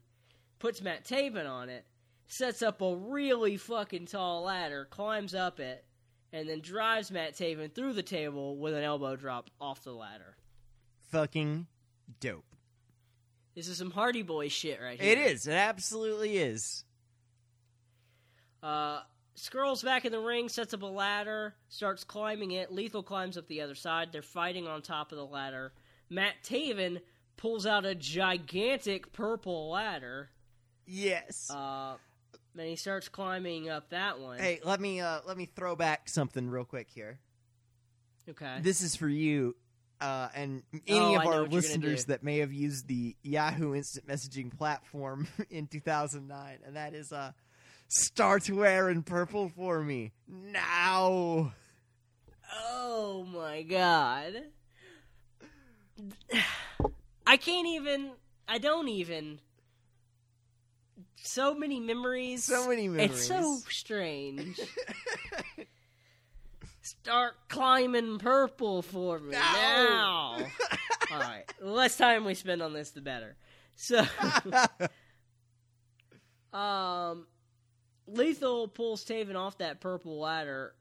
puts Matt Taven on it, sets up a really fucking tall ladder, climbs up it, and then drives Matt Taven through the table with an elbow drop off the ladder. Fucking dope. This is some Hardy Boy shit right here. It is. It absolutely is. Uh, Scurll's back in the ring, sets up a ladder, starts climbing it. Lethal climbs up the other side. They're fighting on top of the ladder. Matt Taven pulls out a gigantic purple ladder. Yes. Uh, and he starts climbing up that one. hey, let me uh, let me throw back something real quick here. Okay. This is for you uh, and any Oh, of our what you're gonna listeners that may have used the Yahoo Instant Messaging platform in 2009, and that is uh, start wearing purple for me now. Oh my god. I can't even. I don't even. So many memories. So many memories. It's so strange. Start climbing purple for me now. All right. The less time we spend on this, the better. So, um, Lethal pulls Taven off that purple ladder.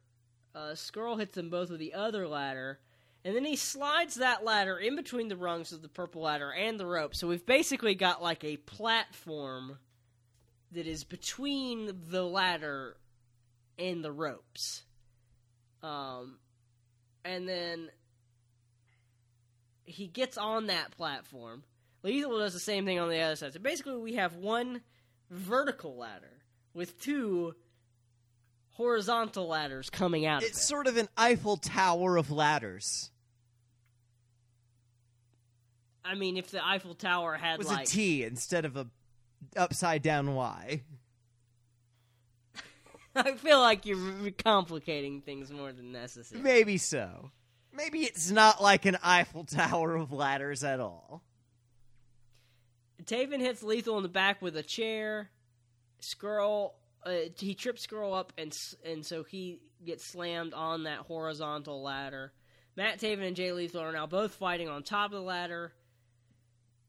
Uh, Scurll hits them both with the other ladder, and then he slides that ladder in between the rungs of the purple ladder and the rope. So we've basically got like a platform that is between the ladder and the ropes. Um, and then he gets on that platform. Lethal does the same thing on the other side. So basically, we have one vertical ladder with two horizontal ladders coming out of It's it. sort of an Eiffel Tower of ladders. I mean, if the Eiffel Tower It had was like a T instead of a upside down Y. I feel like you're complicating things more than necessary. Maybe so. Maybe it's not like an Eiffel Tower of ladders at all. Taven hits Lethal in the back with a chair. Scurll, uh, he trips Scurll up, and and so he gets slammed on that horizontal ladder. Matt Taven and Jay Lethal are now both fighting on top of the ladder.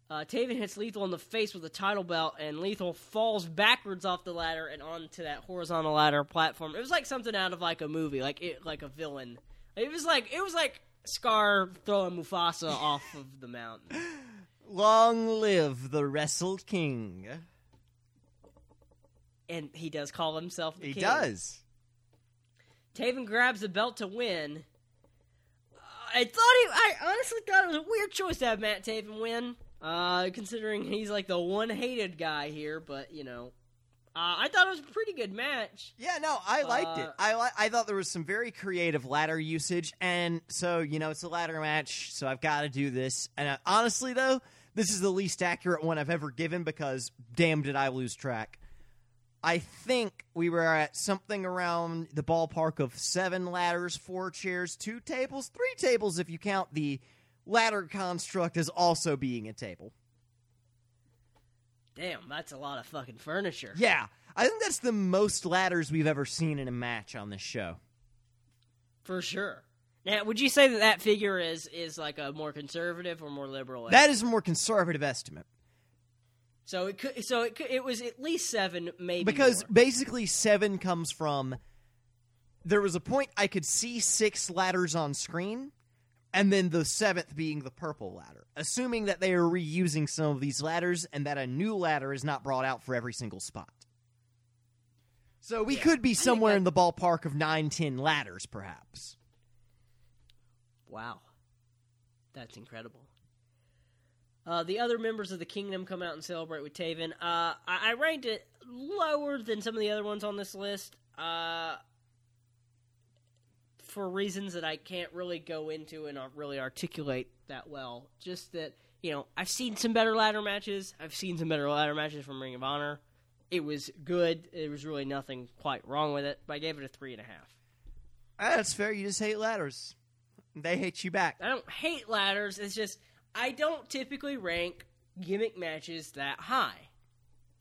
Uh, Taven hits Lethal in the face with a title belt, and Lethal falls backwards off the ladder and onto that horizontal ladder platform. It was like something out of like a movie, like it, like a villain. It was like it was like Scar throwing Mufasa off of the mountain. Long live the Wrestle King. And he does call himself the He king. does. Taven grabs the belt to win. Uh, I thought he. I honestly thought it was a weird choice to have Matt Taven win, uh, considering he's like the one hated guy here. But you know, uh, I thought it was a pretty good match. Yeah, no, I liked it. Uh, I li- I thought there was some very creative ladder usage, and so you know it's a ladder match, so I've got to do this. And uh, honestly, though, this is the least accurate one I've ever given because damn, did I lose track. I think we were at something around the ballpark of seven ladders, four chairs, two tables, three tables if you count the ladder construct as also being a table. Damn, that's a lot of fucking furniture. Yeah, I think that's the most ladders we've ever seen in a match on this show. for sure. Now, would you say that that figure is is like a more conservative or more liberal? That is a more conservative estimate. so it could. So it could, it was at least seven, maybe because more. basically seven comes from there was a point I could see six ladders on screen, and then the seventh being the purple ladder. Assuming that they are reusing some of these ladders and that a new ladder is not brought out for every single spot. So we Yeah, could be somewhere that- in the ballpark of nine, ten ladders, perhaps. Wow. That's incredible. Uh, the other members of the kingdom come out and celebrate with Taven. Uh, I-, I ranked it lower than some of the other ones on this list uh, for reasons that I can't really go into and really articulate that well. Just that, you know, I've seen some better ladder matches. I've seen some better ladder matches from Ring of Honor. It was good. There was really nothing quite wrong with it, but I gave it a three and a half. Ah, That's fair. You just hate ladders. They hate you back. I don't hate ladders. It's just I don't typically rank gimmick matches that high,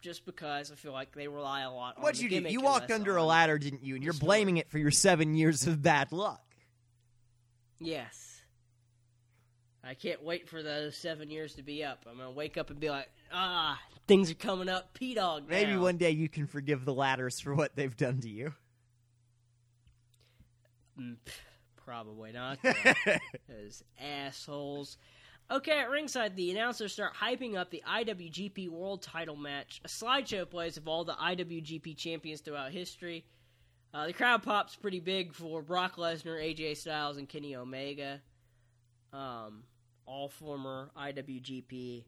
just because I feel like they rely a lot. on What'd you do? You walked under a ladder, didn't you? And you're story. blaming it for your seven years of bad luck. Yes. I can't wait for those seven years to be up. I'm gonna wake up and be like, ah, things are coming up. P dog. Maybe one day you can forgive the ladders for what they've done to you. Mm, Probably not. Those assholes. Okay, at ringside, the announcers start hyping up the IWGP World Title match. A slideshow plays of all the IWGP champions throughout history. Uh, the crowd pops pretty big for Brock Lesnar, AJ Styles, and Kenny Omega. Um, all former IWGP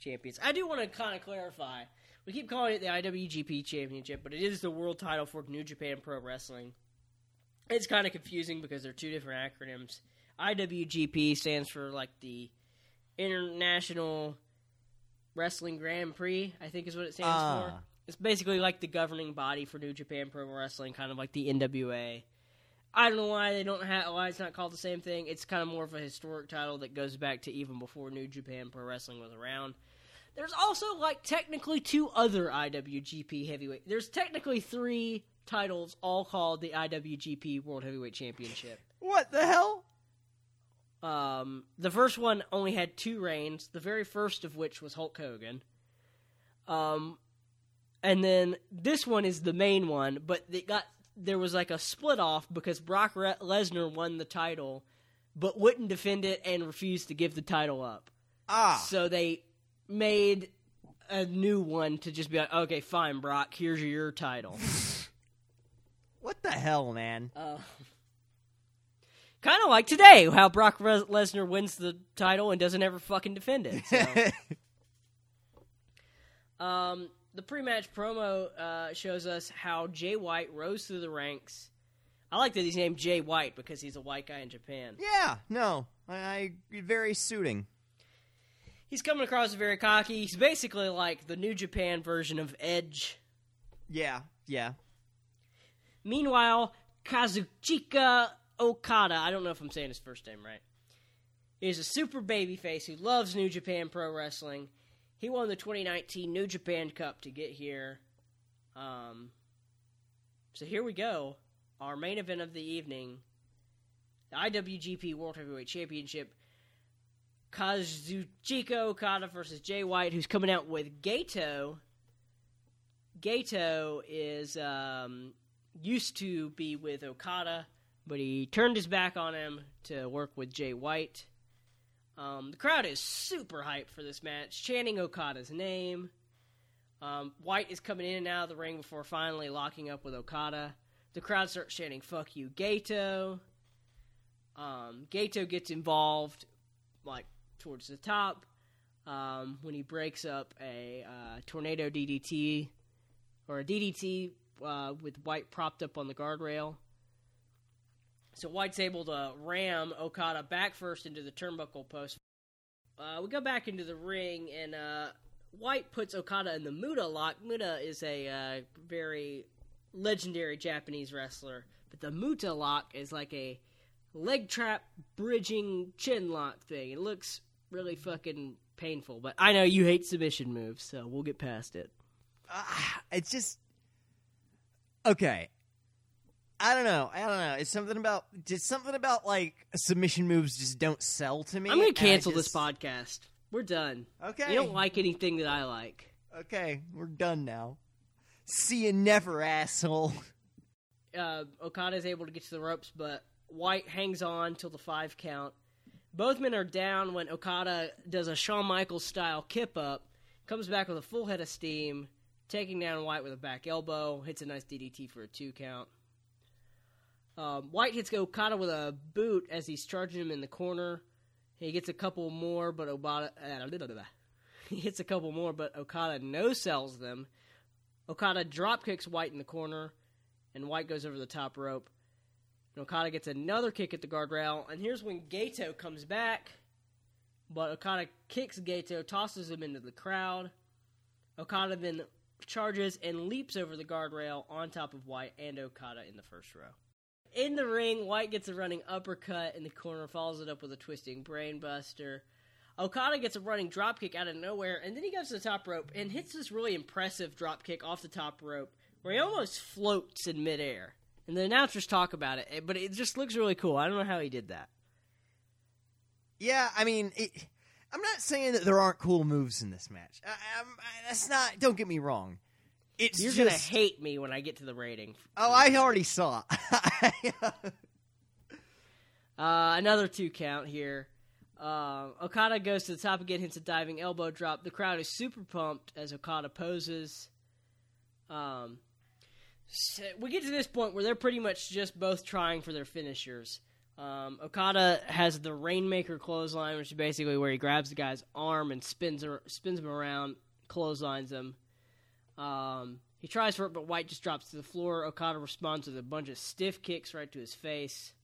champions. I do want to kind of clarify. We keep calling it the IWGP Championship, but it is the world title for New Japan Pro Wrestling. It's kind of confusing because they're two different acronyms. IWGP stands for like the International Wrestling Grand Prix, I think is what it stands for. Ah. It's basically like the governing body for New Japan Pro Wrestling, kind of like the NWA. I don't know why they don't have why it's not called the same thing. It's kind of more of a historic title that goes back to even before New Japan Pro Wrestling was around. There's also like technically two other IWGP heavyweight. There's technically three titles all called the IWGP World Heavyweight Championship. What the hell? Um, the first one only had two reigns. The very first of which was Hulk Hogan. Um, and then this one is the main one, but it got there was like a split off because Brock Re- Lesnar won the title, but wouldn't defend it and refused to give the title up. Ah, So they made a new one to just be like, okay, fine, Brock, here's your title. what the hell, man? Uh, kind of like today, how Brock Lesnar wins the title and doesn't ever fucking defend it. So. um, the pre-match promo uh, shows us how Jay White rose through the ranks. I like that he's named Jay White because he's a white guy in Japan. yeah, no, I, I very suiting. He's coming across as very cocky. He's basically like the New Japan version of Edge. Yeah, yeah. Meanwhile, Kazuchika Okada, I don't know if I'm saying his first name right, is a super babyface who loves New Japan Pro Wrestling. He won the 2019 New Japan Cup to get here. Um, so here we go. Our main event of the evening the IWGP World Heavyweight Championship. Kazuchika Okada versus Jay White, who's coming out with Gato. Gato is um, used to be with Okada, but he turned his back on him to work with Jay White. Um, the crowd is super hyped for this match, chanting Okada's name. Um, White is coming in and out of the ring before finally locking up with Okada. The crowd starts chanting "Fuck you, Gato." Um, Gato gets involved, like towards the top, um, when he breaks up a uh, tornado DDT or a DDT uh, with White propped up on the guardrail. So White's able to ram Okada back first into the turnbuckle post. Uh, we go back into the ring, and uh, White puts Okada in the Muta lock. Muta is a uh, very legendary Japanese wrestler, but the Muta lock is like a leg trap bridging chin lock thing. It looks really fucking painful, but I know you hate submission moves, so we'll get past it. Ah, it's just okay. I don't know. I don't know. It's something about just something about like submission moves just don't sell to me. I'm gonna cancel just- this podcast. We're done. Okay. You don't like anything that I like. Okay, we're done now. See you never, asshole. Uh, Okada is able to get to the ropes, but White hangs on till the five count. Both men are down when Okada does a Shawn Michaels style kip up, comes back with a full head of steam, taking down White with a back elbow, hits a nice DDT for a two count. Um, White hits Okada with a boot as he's charging him in the corner. He gets a couple more, but Obata, uh, he hits a couple more, but Okada no sells them. Okada drop kicks White in the corner, and White goes over the top rope. And Okada gets another kick at the guardrail, and here's when Gato comes back, but Okada kicks Gato, tosses him into the crowd. Okada then charges and leaps over the guardrail on top of White and Okada in the first row. In the ring, White gets a running uppercut in the corner, follows it up with a twisting brainbuster. Okada gets a running dropkick out of nowhere, and then he goes to the top rope and hits this really impressive dropkick off the top rope where he almost floats in midair. And the announcers talk about it, but it just looks really cool. I don't know how he did that. Yeah, I mean, it, I'm not saying that there aren't cool moves in this match. I, I, that's not. Don't get me wrong. It's You're just. gonna hate me when I get to the rating. oh, I already saw. Uh, another two count here. Uh, Okada goes to the top again, hits a diving elbow drop. The crowd is super pumped as Okada poses. Um, so we get to this point where they're pretty much just both trying for their finishers. Um, Okada has the Rainmaker clothesline, which is basically where he grabs the guy's arm and spins spins him around, clotheslines him. Um, he tries for it, but White just drops to the floor. Okada responds with a bunch of stiff kicks right to his face.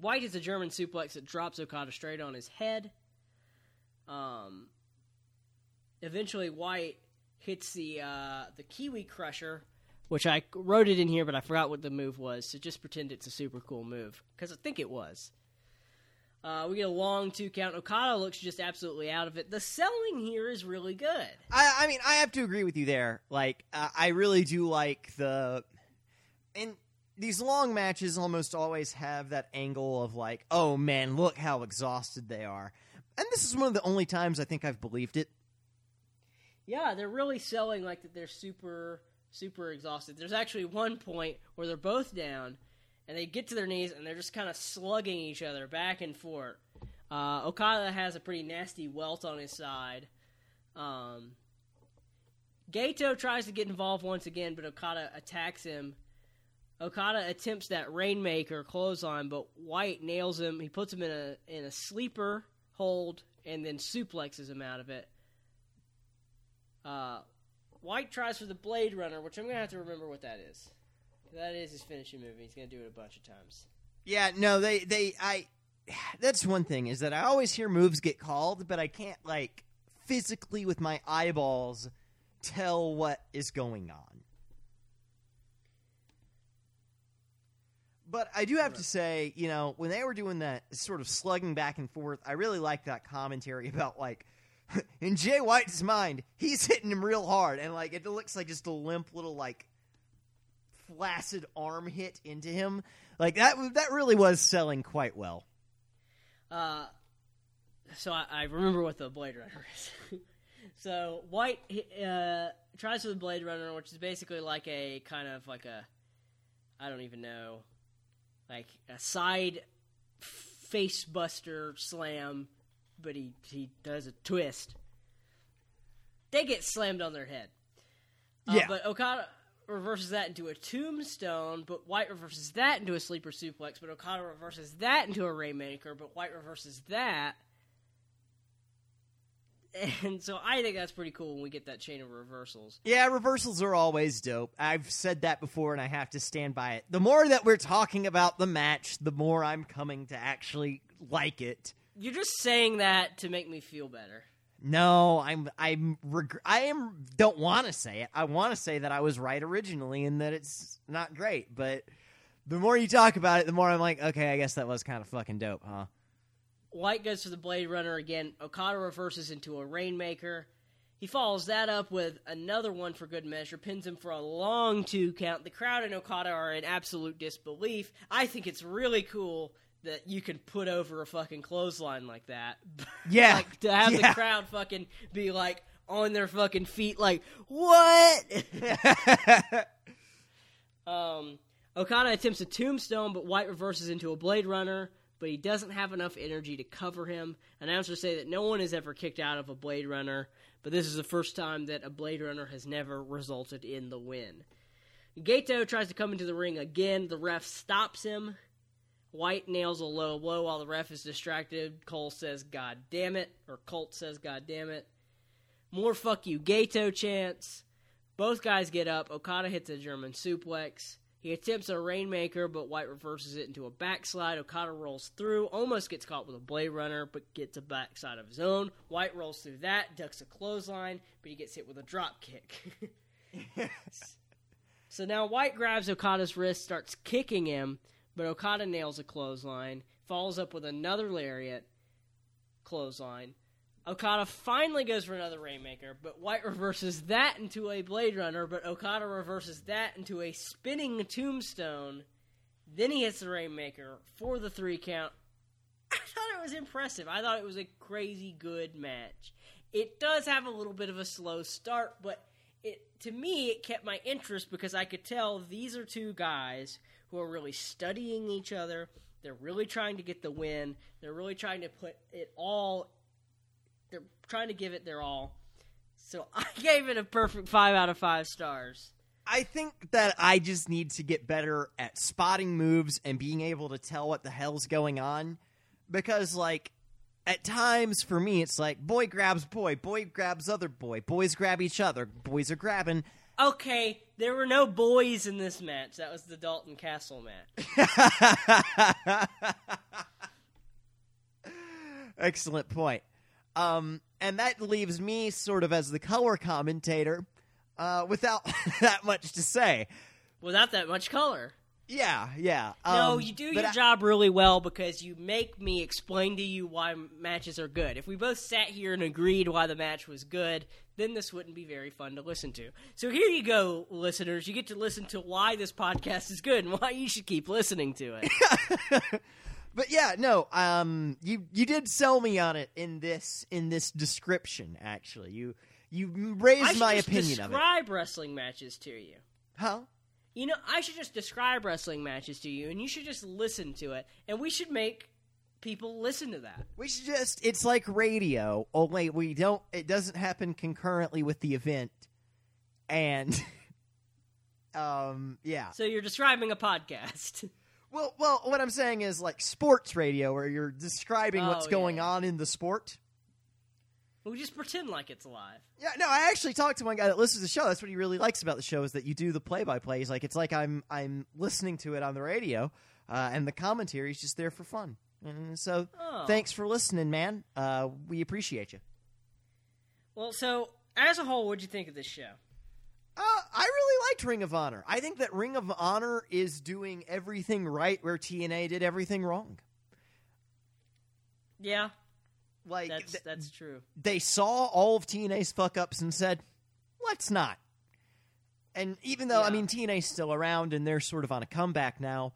White is a German suplex that drops Okada straight on his head. Um, eventually, White hits the uh, the Kiwi Crusher, which I wrote it in here, but I forgot what the move was. So just pretend it's a super cool move because I think it was. Uh, we get a long two count. Okada looks just absolutely out of it. The selling here is really good. I, I mean, I have to agree with you there. Like, uh, I really do like the. And these long matches almost always have that angle of, like, oh man, look how exhausted they are. And this is one of the only times I think I've believed it. Yeah, they're really selling like that. They're super, super exhausted. There's actually one point where they're both down, and they get to their knees, and they're just kind of slugging each other back and forth. Uh, Okada has a pretty nasty welt on his side. Um, Gato tries to get involved once again, but Okada attacks him. Okada attempts that Rainmaker clothesline, but White nails him. He puts him in a in a sleeper hold and then suplexes him out of it. Uh, White tries for the Blade Runner, which I'm gonna have to remember what that is. That is his finishing move. He's gonna do it a bunch of times. Yeah, no, they, they, I. That's one thing is that I always hear moves get called, but I can't, like, physically with my eyeballs tell what is going on. But I do have to say, you know, when they were doing that sort of slugging back and forth, I really like that commentary about like in Jay White's mind, he's hitting him real hard, and like it looks like just a limp little like flaccid arm hit into him. Like that, that really was selling quite well. Uh, so I, I remember what the Blade Runner is. so White uh, tries for the Blade Runner, which is basically like a kind of like a I don't even know, like a side face buster slam, but he he does a twist. They get slammed on their head. Uh, Yeah. but Okada reverses that into a tombstone, but White reverses that into a sleeper suplex, but Okada reverses that into a Rainmaker, but White reverses that. And so I think that's pretty cool when we get that chain of reversals. Yeah, reversals are always dope. I've said that before, and I have to stand by it. The more that we're talking about the match, the more I'm coming to actually like it. You're just saying that to make me feel better. No, I'm I'm reg- I am don't want to say it. I want to say that I was right originally and that it's not great, but the more you talk about it, the more I'm like, okay, I guess that was kind of fucking dope, huh? White goes for the Blade Runner again. Okada reverses into a Rainmaker. He follows that up with another one for good measure, pins him for a long two count. The crowd and Okada are in absolute disbelief. I think it's really cool that you can put over a fucking clothesline like that. Yeah. like to have Yeah. the crowd fucking be like on their fucking feet, like what? um, Okada attempts a tombstone, but White reverses into a Blade Runner. But he doesn't have enough energy to cover him. Announcers say that no one has ever kicked out of a Blade Runner, but this is the first time that a Blade Runner has never resulted in the win. Gato tries to come into the ring again. The ref stops him. White nails a low blow while the ref is distracted. Cole says, God damn it. Or Colt says, God damn it. More fuck you, Gato chants. Both guys get up. Okada hits a German suplex. He attempts a Rainmaker, but White reverses it into a backslide. Okada rolls through, almost gets caught with a Blade Runner, but gets a backside of his own. White rolls through that, ducks a clothesline, but he gets hit with a drop kick. so now White grabs Okada's wrist, starts kicking him, but Okada nails a clothesline, follows up with another lariat, clothesline. Okada finally goes for another Rainmaker, but White reverses that into a Blade Runner, but Okada reverses that into a spinning tombstone. Then he hits the Rainmaker for the three count. I thought it was impressive. I thought it was a crazy good match. It does have a little bit of a slow start, but it to me it kept my interest because I could tell these are two guys who are really studying each other. They're really trying to get the win. They're really trying to put it all they're trying to give it their all. So I gave it a perfect five out of five stars. I think that I just need to get better at spotting moves and being able to tell what the hell's going on. Because, like, at times for me, it's like boy grabs boy, boy grabs other boy, boys grab each other, boys are grabbing. Okay, there were no boys in this match. That was the Dalton Castle match. Excellent point. Um, and that leaves me sort of as the color commentator uh, without that much to say. Without that much color. Yeah, yeah. no, um, you do your I- job really well because you make me explain to you why matches are good. If we both sat here and agreed why the match was good, then this wouldn't be very fun to listen to. So here you go, listeners. You get to listen to why this podcast is good and why you should keep listening to it. But yeah, no. Um, you you did sell me on it in this in this description. Actually, you you raised my opinion of it. describe wrestling matches to you. Huh? You know, I should just describe wrestling matches to you, and you should just listen to it, and we should make people listen to that. We should just. It's like radio. Only we don't. It doesn't happen concurrently with the event. And, um, yeah. So you're describing a podcast. Well, well, what I'm saying is like sports radio, where you're describing what's Oh, going yeah. on in the sport. we just pretend like it's live. Yeah, no, I actually talked to one guy that listens to the show. That's what he really likes about the show is that you do the play-by-play. He's like, it's like I'm I'm listening to it on the radio, uh, and the commentary is just there for fun. And so, Oh. thanks for listening, man. Uh, we appreciate you. Well, so as a whole, what'd you think of this show? Uh, I really liked Ring of Honor. I think that Ring of Honor is doing everything right where TNA did everything wrong. Yeah, Like that's th- that's true. they saw all of TNA's fuck ups and said, "Let's not." And even though I mean TNA's still around and they're sort of on a comeback now,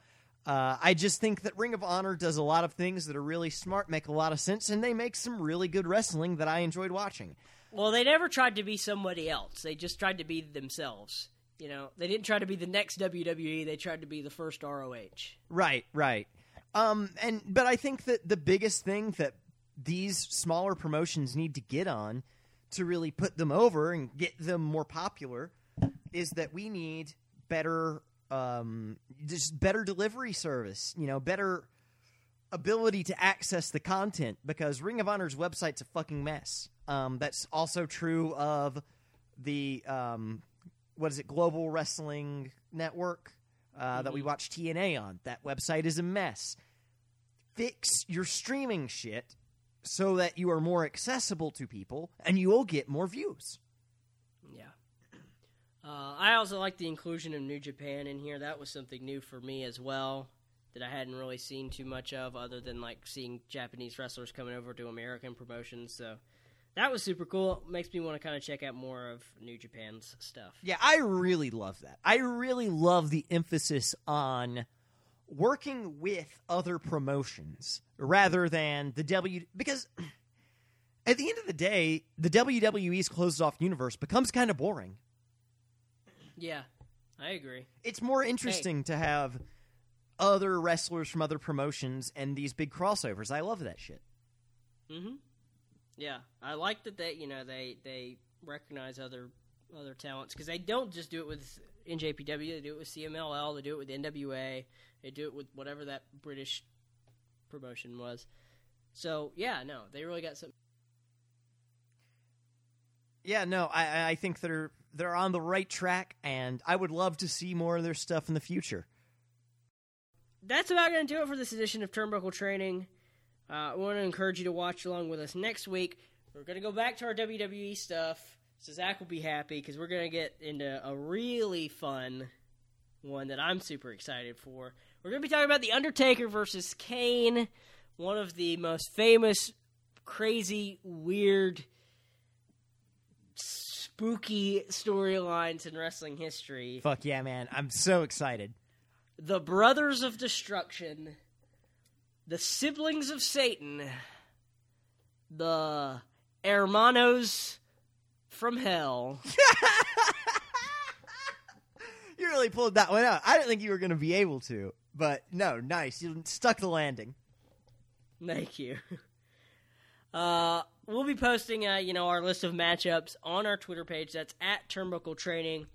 uh, I just think that Ring of Honor does a lot of things that are really smart, make a lot of sense, and they make some really good wrestling that I enjoyed watching. Well, they never tried to be somebody else. They just tried to be themselves. You know, they didn't try to be the next WWE. They tried to be the first ROH. Right, right. Um, and but I think that the biggest thing that these smaller promotions need to get on to really put them over and get them more popular is that we need better, um, just better delivery service. You know, better ability to access the content because Ring of Honor's website's a fucking mess. Um, that's also true of the um, what is it, Global Wrestling Network uh, that we watch TNA on. That website is a mess. Fix your streaming shit so that you are more accessible to people and you will get more views. Uh, I also like the inclusion of New Japan in here. That was something new for me as well that I hadn't really seen too much of, other than like seeing Japanese wrestlers coming over to American promotions. So that was super cool. Makes me want to kind of check out more of New Japan's stuff. Yeah, I really love that. I really love the emphasis on working with other promotions rather than the W because at the end of the day, the WWE's closed off universe becomes kind of boring. Yeah, I agree. It's more interesting to have other wrestlers from other promotions and these big crossovers. I love that shit. Mm-hmm. Yeah, I like that they you know they they recognize other other talents because they don't just do it with NJPW. They do it with CMLL. They do it with NWA. They do it with whatever that British promotion was. So yeah, no, they really got some. Yeah, no, I, I think they're they're on the right track, and I would love to see more of their stuff in the future. That's about going to do it for this edition of Turnbuckle Training. Uh, I want to encourage you to watch along with us next week. We're going to go back to our WWE stuff, so Zach will be happy because we're going to get into a really fun one that I'm super excited for. We're going to be talking about The Undertaker versus Kane, one of the most famous, crazy, weird, spooky storylines in wrestling history. Fuck yeah, man! I'm so excited. The Brothers of Destruction, the Siblings of Satan, the Hermanos from Hell. You really pulled that one out. I didn't think you were going to be able to, but no, nice. You stuck the landing. Thank you. Uh, we'll be posting, uh, you know, our list of matchups on our Twitter page. That's at Turnbuckle Training.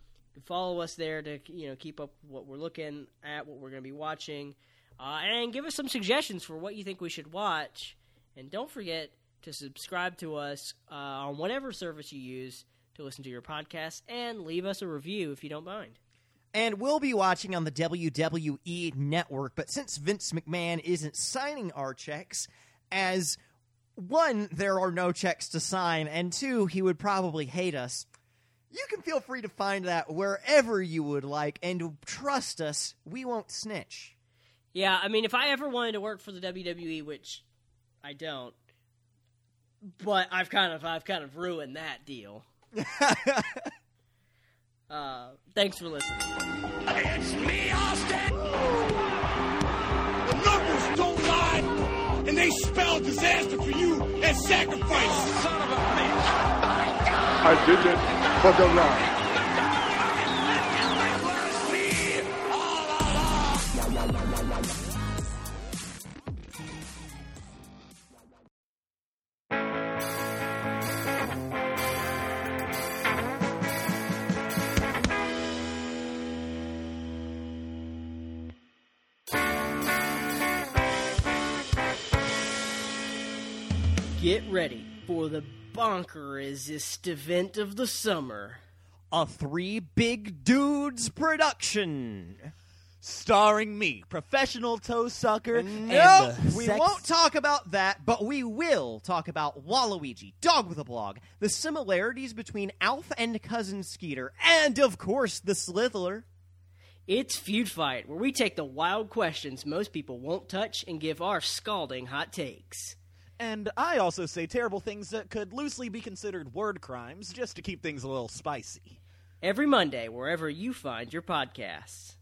Follow us there to, you know, keep up what we're looking at, what we're going to be watching, uh, and give us some suggestions for what you think we should watch. And don't forget to subscribe to us uh, on whatever service you use to listen to your podcast, and leave us a review if you don't mind. And we'll be watching on the WWE network, but since Vince McMahon isn't signing our checks, as one, there are no checks to sign, and two, he would probably hate us. You can feel free to find that wherever you would like, and trust us, we won't snitch. Yeah, I mean, if I ever wanted to work for the WWE, which I don't, but I've kind of I've kind of ruined that deal. uh, thanks for listening. It's me, Austin! The numbers don't lie, and they spell disaster for you and sacrifice. Son of a bitch! I did it for the Rock. Ready for the bonkerest event of the summer. A three big dudes production. starring me, professional toe sucker. and No, the we sex- won't talk about that, but we will talk about Waluigi, Dog with a Blog, the similarities between Alf and Cousin Skeeter, and of course the Slithler. It's Feud Fight, where we take the wild questions most people won't touch and give our scalding hot takes. And I also say terrible things that could loosely be considered word crimes, just to keep things a little spicy. Every Monday, wherever you find your podcasts.